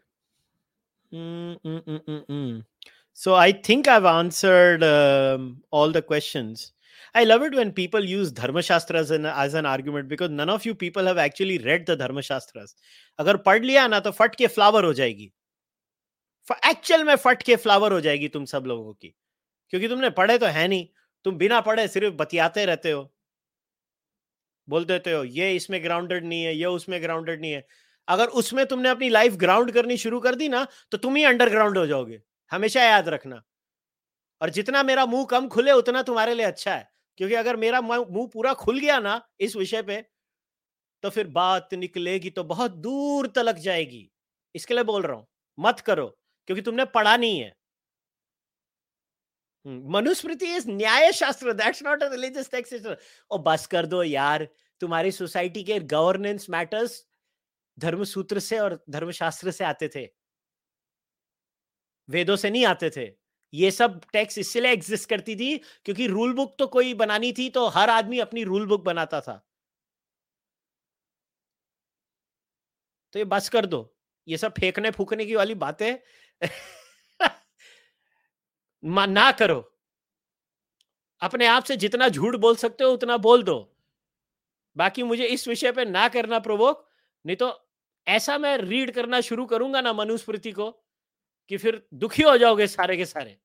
Mm, mm, mm, mm, mm. So I think I've answered um, all the questions. I love it when people use Dharma Shastras an, as an argument because none of you people have actually read the Dharma Shastras. अगर पढ़ लिया ना तो फट के flower हो जाएगी actual में फट के फ्लावर हो जाएगी तुम सब लोगों की क्योंकि तुमने पढ़े तो है नहीं तुम बिना पढ़े सिर्फ़ बतियाते रहते हो बोल देते हो ये इसमें ग्राउंडेड नहीं है ये उसमें ग्राउंडेड नहीं है अगर उसमें तुमने अपनी लाइफ ग्राउंड करनी शुरू कर दी ना तो तुम ही अंडरग्राउंड हो जाओगे। हमेशा याद रखना। और जितना मेरा मुँह कम खुले उतना तुम्हारे लिए अच्छा है। क्योंकि अगर मेरा मुँह पूरा खुल गया ना इस विषय पे तो फिर बात निकलेगी तो बहुत दूर तलक जाएगी। इसके लिए बोल रहा हूँ मत करो क्योंकि तुमने पढ़ा नहीं है। हम्म, Manusmriti is Nyaya Shastra that's not a religious text ओ बस कर दो यार तुम्हारी सोसाइटी के गवर्नेंस मैटर्स धर्म सूत्र से और धर्मशास्त्र से आते थे। वेदों से नहीं आते थे। ये सब टेक्स्ट इसलिए एग्जिस्ट करती थी क्योंकि रूल बुक तो कोई बनानी थी तो हर आदमी अपनी रूल बुक बनाता था। तो ये बस कर दो। ये सब फेंकने फूकने की वाली बातें ना करो। अपने आप से जितना झूठ बोल सकते हो उतना बोल दो। बाकी मुझे इस विषय पे ना करना प्रोवोक नहीं तो ऐसा मैं रीड करना शुरू करूँगा ना मनुस्मृति को, कि फिर दुखी हो जाओगे सारे के सारे।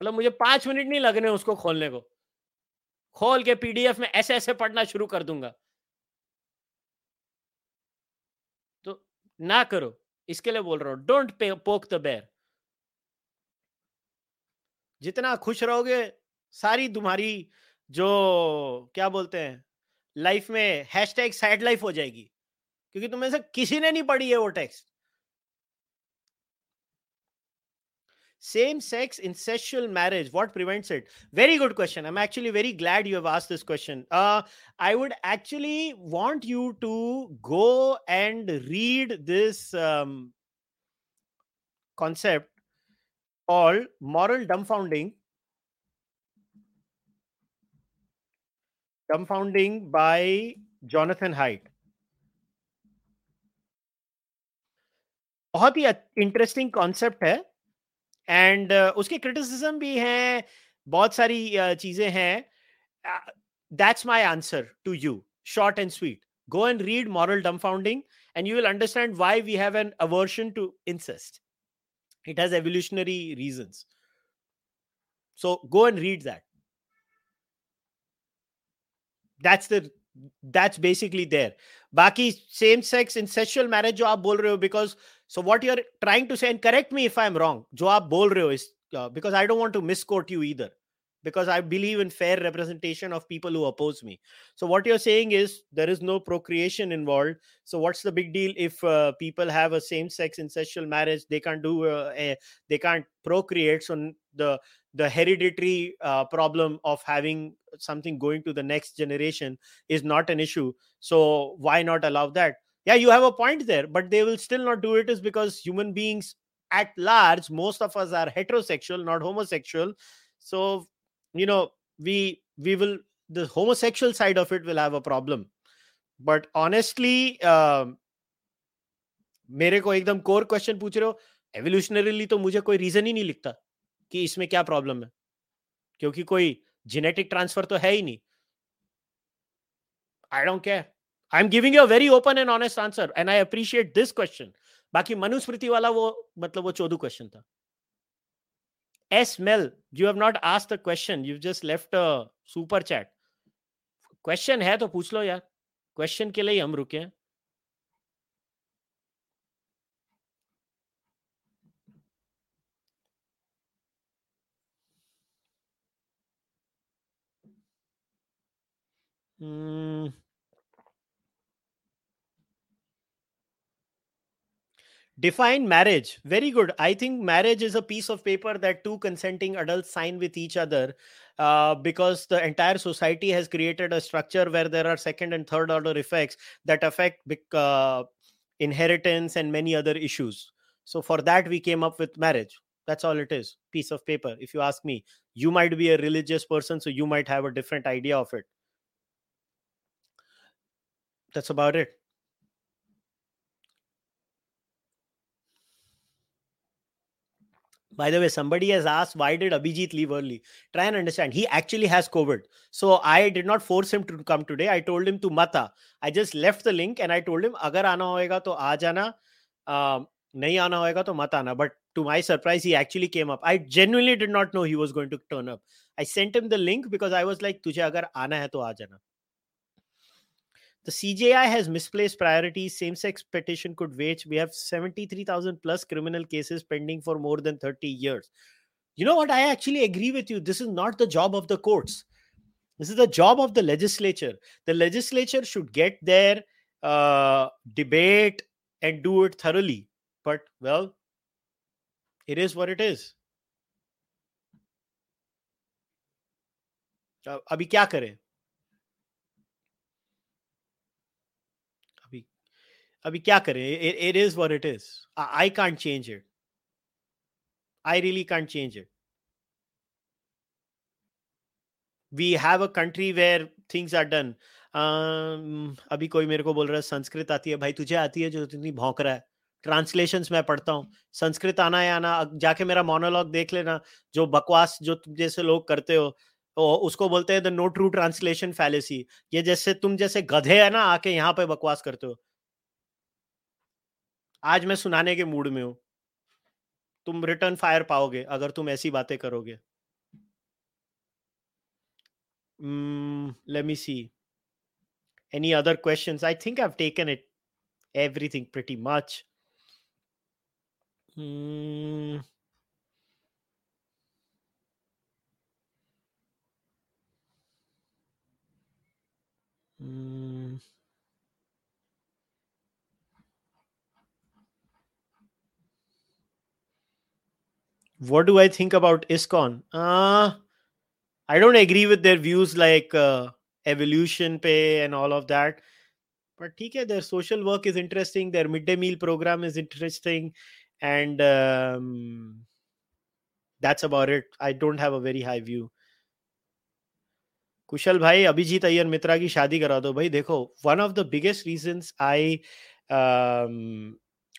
मतलब मुझे पाँच मिनट नहीं लगने उसको खोलने को। खोल के पीडीएफ में ऐसे ऐसे पढ़ना शुरू कर दूँगा। तो ना करो, इसके लिए बोल रहा हूँ, डोंट पोक द बेर जितना खुश रहोगे, सारी तुम्हारी जो, क्या बोलते हैं, लाइफ में हैश टैग सैड लाइफ हो जाएगी। क्योंकि तुम्हें से किसी ने नहीं पढ़ी है वो text. Same sex incestual marriage what prevents it very good question I am actually very glad you have asked this question I would actually want you to go and read this concept all moral dumbfounding dumbfounding by Jonathan Haidt बहुत ही interesting concept है। And uh, उसके criticism भी हैं बहुत सारी uh, चीज़ें हैं। That's my answer to you short and sweet go and read moral dumbfounding and you will understand why we have an aversion to incest it has evolutionary reasons. So go and read that that's the that's basically there. बाकी same sex इंसेक्शुअल marriage जो आप बोल रहे हो because so what you're trying to say, and correct me if I'm wrong, jo aap bol rahe ho is uh, because I don't want to misquote you either, because I believe in fair representation of people who oppose me. So what you're saying is there is no procreation involved. So what's the big deal if uh, people have a same-sex incestual marriage? They can't do uh, a, they can't procreate. So the the hereditary uh, problem of having something going to the next generation is not an issue. So why not allow that? yeah you have a point there but they will still not do it is because human beings at large most of us are heterosexual not homosexual so you know we we will the homosexual side of it will have a problem but honestly uh, मेरे को एकदम core question पूछ रहे हो evolutionarily तो मुझे कोई reason ही नहीं लिखता कि इसमें क्या प्रॉब्लम है क्योंकि कोई जेनेटिक ट्रांसफर तो है ही नहीं I don't care I am giving you a very open and honest answer and I appreciate this question बाकी मनुस्मृति वाला वो मतलब वो चौदह क्वेश्चन था। S mail you have not ask the question you just left super chat question है तो पूछ लो यार। क्वेश्चन के लिए हम रुके हैं। Hmm. Define marriage. Very good. I think marriage is a piece of paper that two consenting adults sign with each other uh, because the entire society has created a structure where there are second and third order effects that affect uh, inheritance and many other issues. So for that we came up with marriage. That's all it is. Piece of paper. If you ask me you might be a religious person so you might have a different idea of it. That's about it By the way, somebody has asked why did Abhijit leave early? Try and understand. He actually has COVID. So I did not force him to come today. I told him to mata. I just left the link and I told him agar aana hoega to aa jana. Uh, nahi aana hoega to mat aana. But to my surprise, he actually came up. I genuinely did not know he was going to turn up. I sent him the link because I was like, अगर आना है तो आ जाना. the CJI has misplaced priorities. Same sex petition could wait. We have 73,000 plus criminal cases pending for more than 30 years. You know what? I actually agree with you. This is not the job of the courts. This is the job of the legislature. The legislature should get there, uh, debate, and do it thoroughly. But, well, it is what it is. अ- अभी क्या करें अभी क्या करें? It is what it is I can't change it I really can't change it have a country where things are done. Um, अभी कोई मेरे को बोल रहा है संस्कृत आती है भाई तुझे आती है जो इतनी भौंक रहा है? ट्रांसलेशंस मैं पढ़ता हूँ। संस्कृत आना है आना जाके मेरा मोनोलॉग देख लेना जो बकवास जो तुम जैसे लोग करते हो तो उसको बोलते हैं the no true translation fallacy ये जैसे तुम जैसे गधे है ना आके यहाँ पे बकवास करते हो। आज मैं सुनाने के मूड में हूँ। तुम रिटर्न फायर पाओगे अगर तुम ऐसी बातें करोगे। Let me see any other question I think I taken it everything pretty much Hmm. What do I think about ISKCON? Uh, I don't agree with their views like uh, evolution pay and all of that. But okay, their social work is interesting. Their midday meal program is interesting, and um, that's about it. I don't have a very high view. Kushal भाई अभिजीत अय्यर मित्रा की शादी करा दो भाई देखो one of the biggest reasons I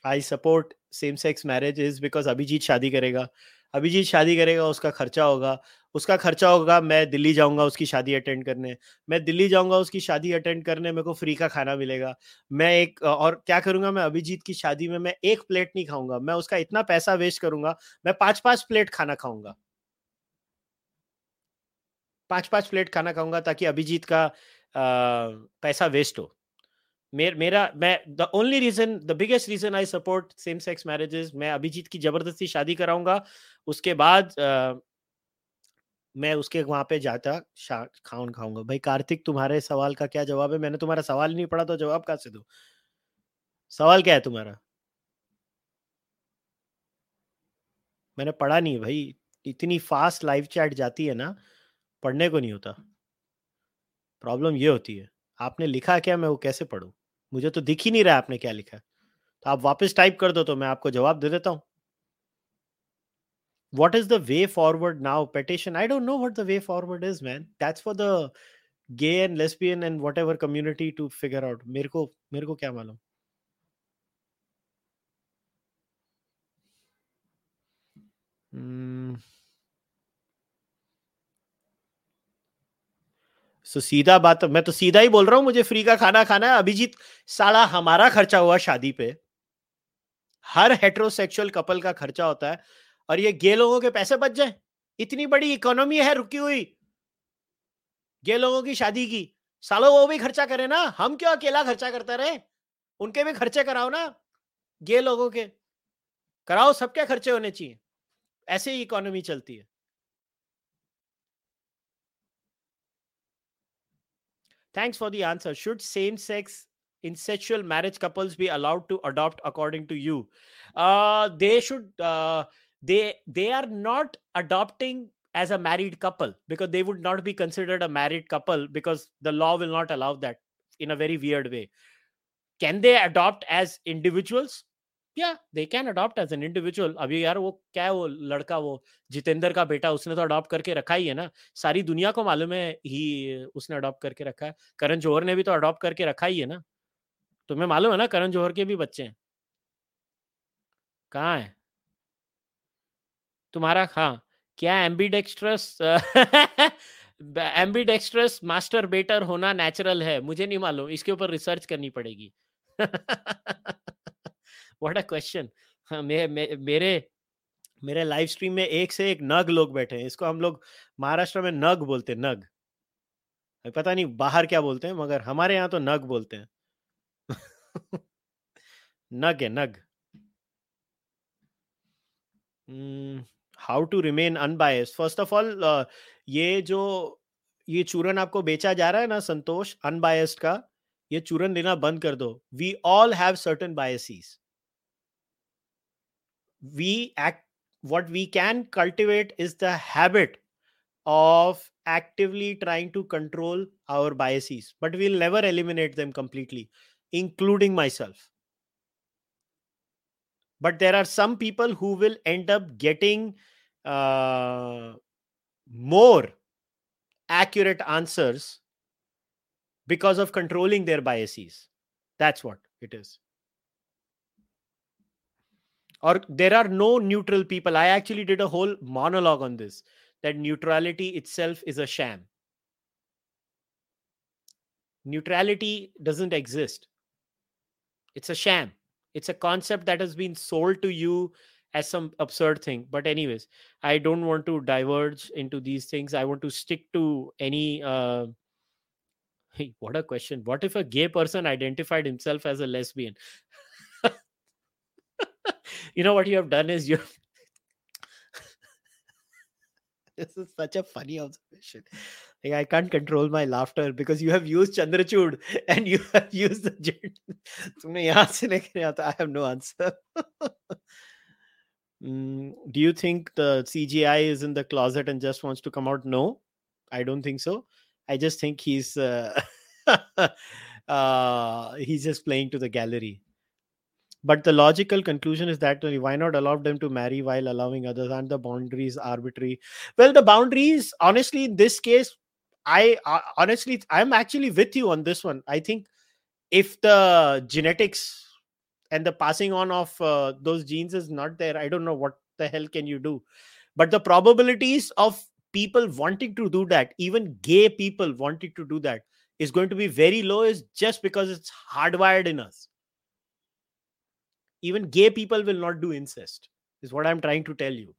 I support same sex marriage is because Abhijit शादी करेगा। अभिजीत शादी करेगा उसका खर्चा होगा। उसका खर्चा होगा मैं दिल्ली जाऊँगा उसकी शादी अटेंड करने। मैं दिल्ली जाऊँगा उसकी शादी अटेंड करने मेरे को फ्री का खाना मिलेगा। मैं एक और क्या करूँगा मैं? अभिजीत की शादी में मैं एक प्लेट नहीं खाऊँगा। मैं उसका इतना पैसा वेस्ट करूँगा मैं पाँच पाँच प्लेट खाना खाऊँगा। पाँच पाँच प्लेट खाना खाऊँगा ताकि अभिजीत का आ, पैसा वेस्ट हो। मेर, मेरा मैं the only reason the biggest reason I support same sex marriages मैं अभिजीत की ज़बरदस्ती शादी कराऊँगा उसके बाद आ, मैं उसके वहाँ पे जाता खाउन खाऊँगा। भाई कार्तिक तुम्हारे सवाल का क्या जवाब है? मैंने तुम्हारा सवाल नहीं पढ़ा तो जवाब कहाँ से दो? सवाल क्या है तुम्हारा? मैंने पढ़ा नहीं भाई इतनी फास्ट लाइव चैट जाती है ना पढ़ने को नहीं होता। प्रॉब्लम ये होती है आपने लिखा क्या मैं वो कैसे पढ़ूं? मुझे तो दिख ही नहीं रहा आपने क्या लिखा तो आप वापस टाइप कर दो तो मैं आपको जवाब दे देता हूँ। What is the way forward now petition I don't know what the way forward is man that's for the gay and lesbian and whatever community to figure out मेरे को मेरे को क्या मालूम? Hmm. सो सीधा बात, मैं तो सीधा ही बोल रहा हूँ, मुझे फ्री का खाना खाना है। अभिजीत, साला हमारा खर्चा हुआ शादी पे। हर हेट्रोसेक्सुअल कपल का खर्चा होता है। और ये गे लोगों के पैसे बच जाए। इतनी बड़ी इकोनॉमी है, रुकी हुई। गे लोगों की शादी की। सालों वो भी खर्चा करे ना। हम क्यों अकेला खर्चा करते रहे? उनके भी खर्चे कराओ ना। गे लोगों के। कराओ, सबके खर्चे होने चाहिए। ऐसे ही इकोनॉमी चलती है। Thanks for the answer. Should same sex incestual marriage couples be allowed to adopt according to you? Uh, they should, uh, they, they are not adopting as a married couple because they would not be considered a married couple because the law will not allow that in a very weird way. Can they adopt as individuals? या they can adopt as an individual अभी यार वो क्या है वो लड़का वो, जितेंद्र का बेटा उसने तो अडॉप्ट करके रखा ही है ना। सारी दुनिया को मालूम है ही उसने अडॉप्ट करके रखा है। करण जौहर ने भी तो अडॉप्ट करके रखा ही है ना। तुम्हें मालूम है ना करण जौहर के भी बच्चे हैं? कहाँ है? तुम्हारा हाँ। क्या एम्बीडेक्स्ट्रस एम्बीडेक्स्ट्रस मास्टर बेटर होना नेचुरल है? मुझे नहीं मालूम। इसके ऊपर रिसर्च करनी पड़ेगी। व्हाट अ क्वेश्चन मेरे मेरे लाइव स्ट्रीम में एक से एक नग लोग बैठे हैं। इसको हम लोग महाराष्ट्र में नग बोलते हैं, नग। पता नहीं बाहर क्या बोलते हैं, मगर हमारे यहाँ तो नग बोलते हैं। नग है, नग। How to remain unbiased first of all ये जो, ये चूरन आपको बेचा जा रहा है ना संतोष अनबायस्ड का, ये चूरन लेना बंद कर दो। We all have certain biases we act what we can cultivate is the habit of actively trying to control our biases but we'll never eliminate them completely including myself. But there are some people who will end up getting uh, more accurate answers because of controlling their biases. That's what it is or there are no neutral people. I actually did a whole monologue on this that neutrality itself is a sham. Neutrality doesn't exist. It's a sham. It's a concept that has been sold to you as some absurd thing. But anyways i don't want to diverge into these things. I want to stick to any uh hey what a question. What if a gay person identified himself as a lesbian you know what you have done is you this is such a funny observation. Like I can't control my laughter because you have used Chandrachud and you have used the jet. तुमने यहाँ I have no answer. mm, do you think the CJI is in the closet and just wants to come out? No, I don't think so. I just think he's uh, uh, he's just playing to the gallery but the logical conclusion is that why not allow them to marry while allowing others? And the boundaries arbitrary? Well the boundaries honestly in this case i uh, honestly i'm actually with you on this one. I think if the genetics and the passing on of uh, those genes is not there i don't know what the hell can you do. But the probabilities of people wanting to do that even gay people wanting to do that is going to be very low is just because it's hardwired in us even gay people will not do incest is what i'm trying to tell you.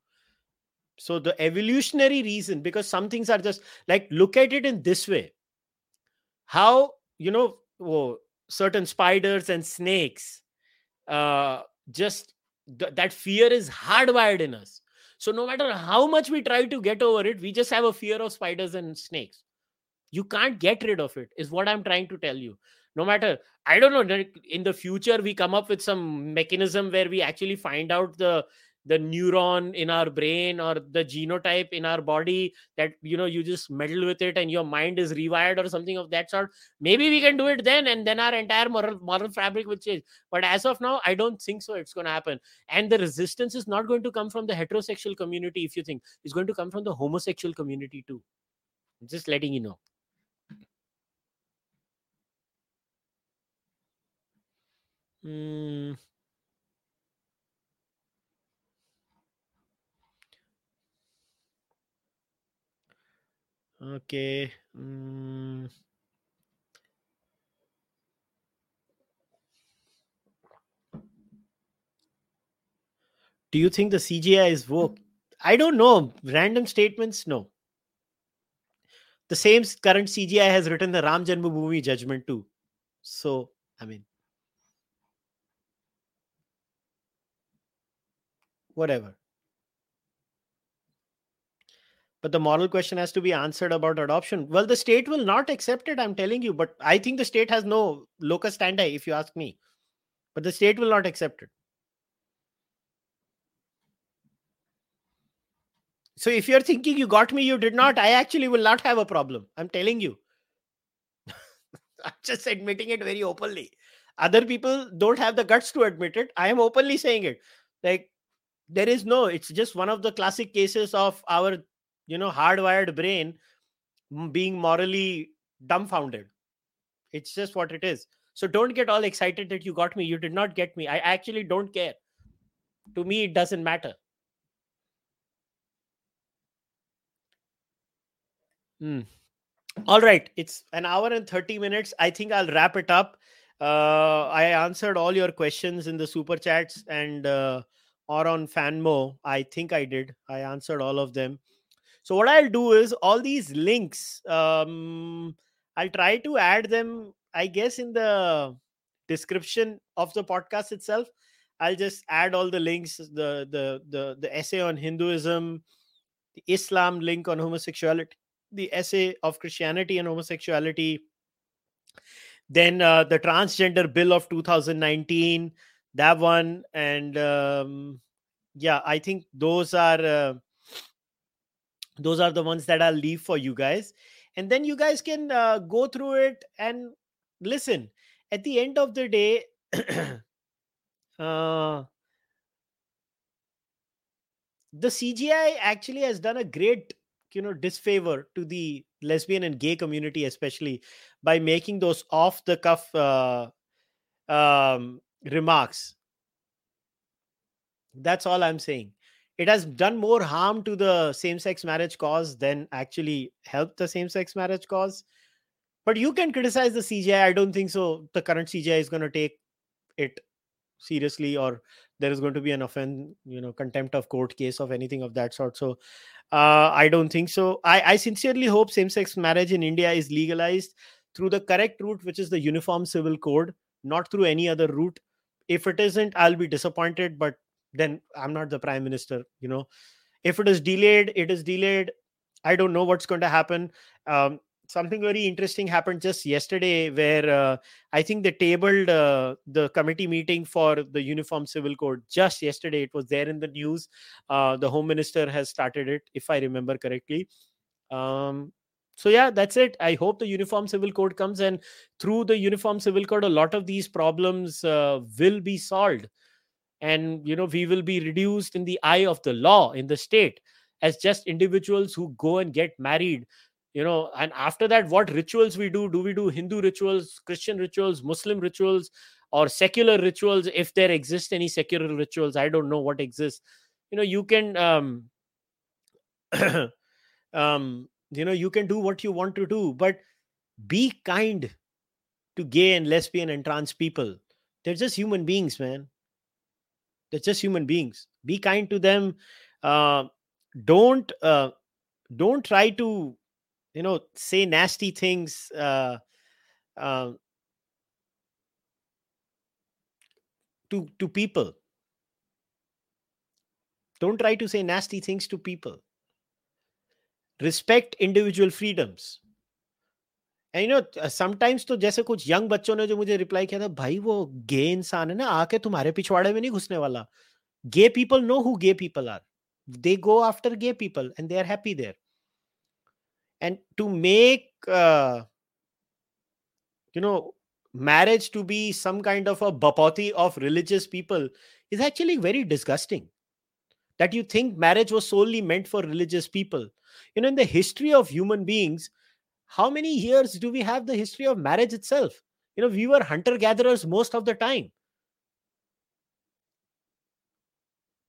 So the evolutionary reason because some things are just like look at it in this way. How you know oh, certain spiders and snakes uh just th- that fear is hardwired in us. So no matter how much we try to get over it we just have a fear of spiders and snakes. You can't get rid of it is what i'm trying to tell you no matter i don't know in the future we come up with some mechanism where we actually find out the the neuron in our brain or the genotype in our body that you know you just meddle with it and your mind is rewired or something of that sort. Maybe we can do it then and then our entire moral moral fabric will change. But as of now i don't think so it's going to happen. And the resistance is not going to come from the heterosexual community if you think. It's going to come from the homosexual community too. Just letting you know Mm. Okay. Mm. Do you think the CJI is woke? I don't know. Random statements, no. The same current CJI has written the Ram Janmabhoomi judgment too. So, I mean, whatever. But the moral question has to be answered about adoption. Well, the state will not accept it, I'm telling you. But I think the state has no locus standi, if you ask me. But the state will not accept it. So if you're thinking you got me, you did not, I actually will not have a problem. I'm telling you. I'm just admitting it very openly. Other people don't have the guts to admit it. I am openly saying it. Like, there is no, it's just one of the classic cases of our, you know, hardwired brain being morally dumbfounded. It's just what it is. So don't get all excited that you got me. You did not get me. I actually don't care. To me, it doesn't matter. Hmm. All right. It's an hour and 30 minutes. I think I'll wrap it up. Uh, I answered all your questions in the super chats and uh, or on Fanmo. I think I did. I answered all of them. So what I'll do is all these links. Um, I'll try to add them, I guess, in the description of the podcast itself. I'll just add all the links, the the the, the essay on Hinduism, the Islam link on homosexuality, the essay of Christianity and homosexuality, then uh, the transgender bill of 2019, that one, and um, yeah, I think those are uh, those are the ones that I'll leave for you guys, and then you guys can uh, go through it and listen. At the end of the day. uh, the CJI actually has done a great, you know, disfavor to the lesbian and gay community, especially by making those off the cuff uh, um, remarks. That's all I'm saying. It has done more harm to the same sex marriage cause than actually helped the same sex marriage cause. But you can criticize the CJI. I don't think so. The current CJI is going to take it seriously or there is going to be an offense you know contempt of court case of anything of that sort so uh, i don't think so I, I sincerely hope same-sex marriage in india is legalized through the correct route which is the uniform civil code not through any other route if it isn't i'll be disappointed but then i'm not the prime minister you know? If it is delayed it is delayed. I don't know what's going to happen. Um, something very interesting happened just yesterday where uh, i think they tabled uh, the committee meeting for the uniform civil code. Just yesterday it was there in the news. Uh, the home minister has started it if i remember correctly. Um, so yeah that's it. I hope the uniform civil code comes and through the uniform civil code a lot of these problems uh, will be solved. And you know we will be reduced in the eye of the law in the state as just individuals who go and get married you know. And after that what rituals we do? Do we do hindu rituals christian rituals muslim rituals or secular rituals if there exist any secular rituals? I don't know what exists. You know you can um um you know you can do what you want to do but be kind to gay and lesbian and trans people. They're just human beings man. They're just human beings. Be kind to them. Uh don't uh don't try to you know say nasty things uh, uh, to to people. Don't try to say nasty things to people respect individual freedoms and you know sometimes तो जैसे कुछ young बच्चों ने जो मुझे reply किया था भाई वो गे इंसान है ना आके तुम्हारे पिछवाड़े में नहीं घुसने वाला gay people no who gay people are they go after gay people and they are happy there and to make uh, you know marriage to be some kind of a bapati of religious people is actually very disgusting that you think marriage was solely meant for religious people you know in the history of human beings how many years do we have the history of marriage itself you know we were hunter gatherers most of the time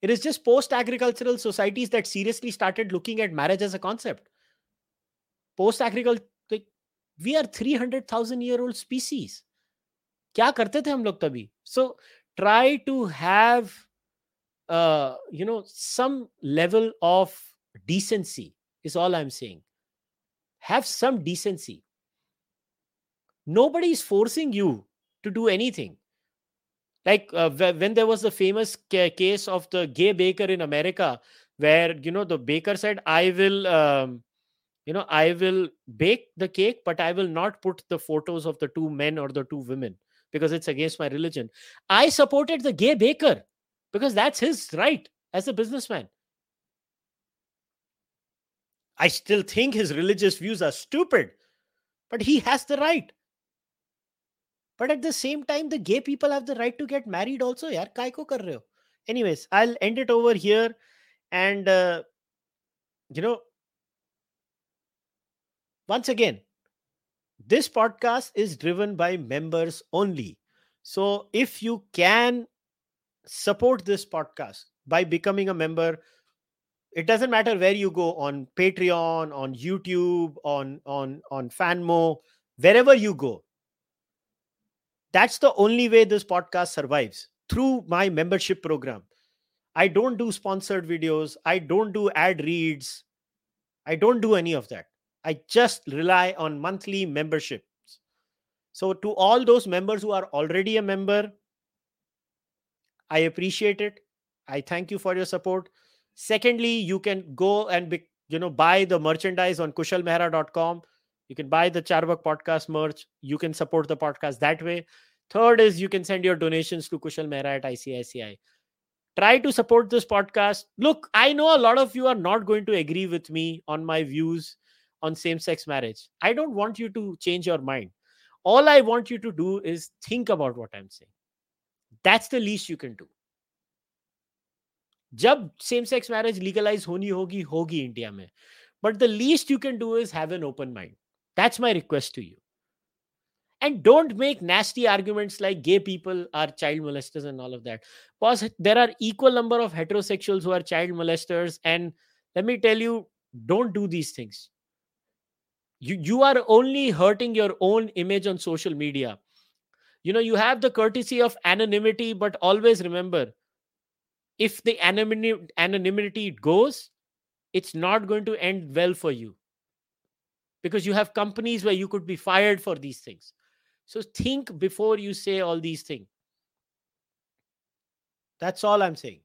it is just post agricultural societies that seriously started looking at marriage as a concept post agriculture we are three hundred thousand year old species क्या करते थे हम लोग तभी so try to have you know some level of decency is all i'm saying. Have some decency. Nobody is forcing you to do anything. Like uh, when there was the famous case of the gay baker in america where you know the baker said i will um, you know i will bake the cake but i will not put the photos of the two men or the two women because it's against my religion. I supported the gay baker because that's his right as a businessman i still think his religious views are stupid but he has the right. But at the same time the gay people have the right to get married also yaar. Kai ko kar ho? Anyways i'll end it over here and uh, you know once again, this podcast is driven by members only. So if you can support this podcast by becoming a member, it doesn't matter where you go on Patreon, on YouTube, on on on Fanmo, wherever you go. That's the only way this podcast survives through my membership program. I don't do sponsored videos. I don't do ad reads. I don't do any of that. I just rely on monthly memberships. So, to all those members who are already a member, I appreciate it. I thank you for your support. Secondly, you can go and be, you know buy the merchandise on kushalmehra.com. You can buy the Carvaka podcast merch. You can support the podcast that way. Third is you can send your donations to Kushal Mehra at ICICI. Try to support this podcast. Look, I know a lot of you are not going to agree with me on my views on same sex marriage. I don't want you to change your mind. All I want you to do is think about what I'm saying. That's the least you can do. जब same sex marriage legalise होनी होगी होगी India में but the least you can do is have an open mind that's my request to you and don't make nasty arguments like gay people are child molesters and all of that because there are equal number of heterosexuals who are child molesters and let me tell you don't do these things you you are only hurting your own image on social media you know you have the courtesy of anonymity but always remember if the anonymity, anonymity goes, it's not going to end well for you because you have companies where you could be fired for these things. So think before you say all these things. That's all I'm saying.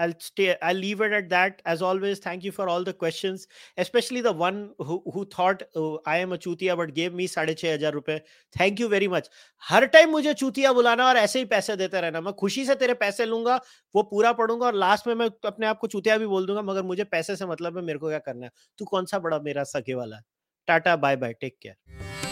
I'll stay. I'll leave it at that. As always, thank you for all the questions, especially the one who who thought oh, I am a chutia but gave me साढ़े छह हज़ार रुपए. Thank you very much. हर time मुझे चूतिया बुलाना और ऐसे ही पैसे देते रहना मैं खुशी से तेरे पैसे लूँगा वो पूरा पढ़ूँगा और लास्ट में मैं अपने आप को चूतिया भी बोल दूँगा मगर मुझे पैसे से मतलब है मेरे को क्या करना है तू कौन सा बड़ा मेरा सके वाला tata bye bye take care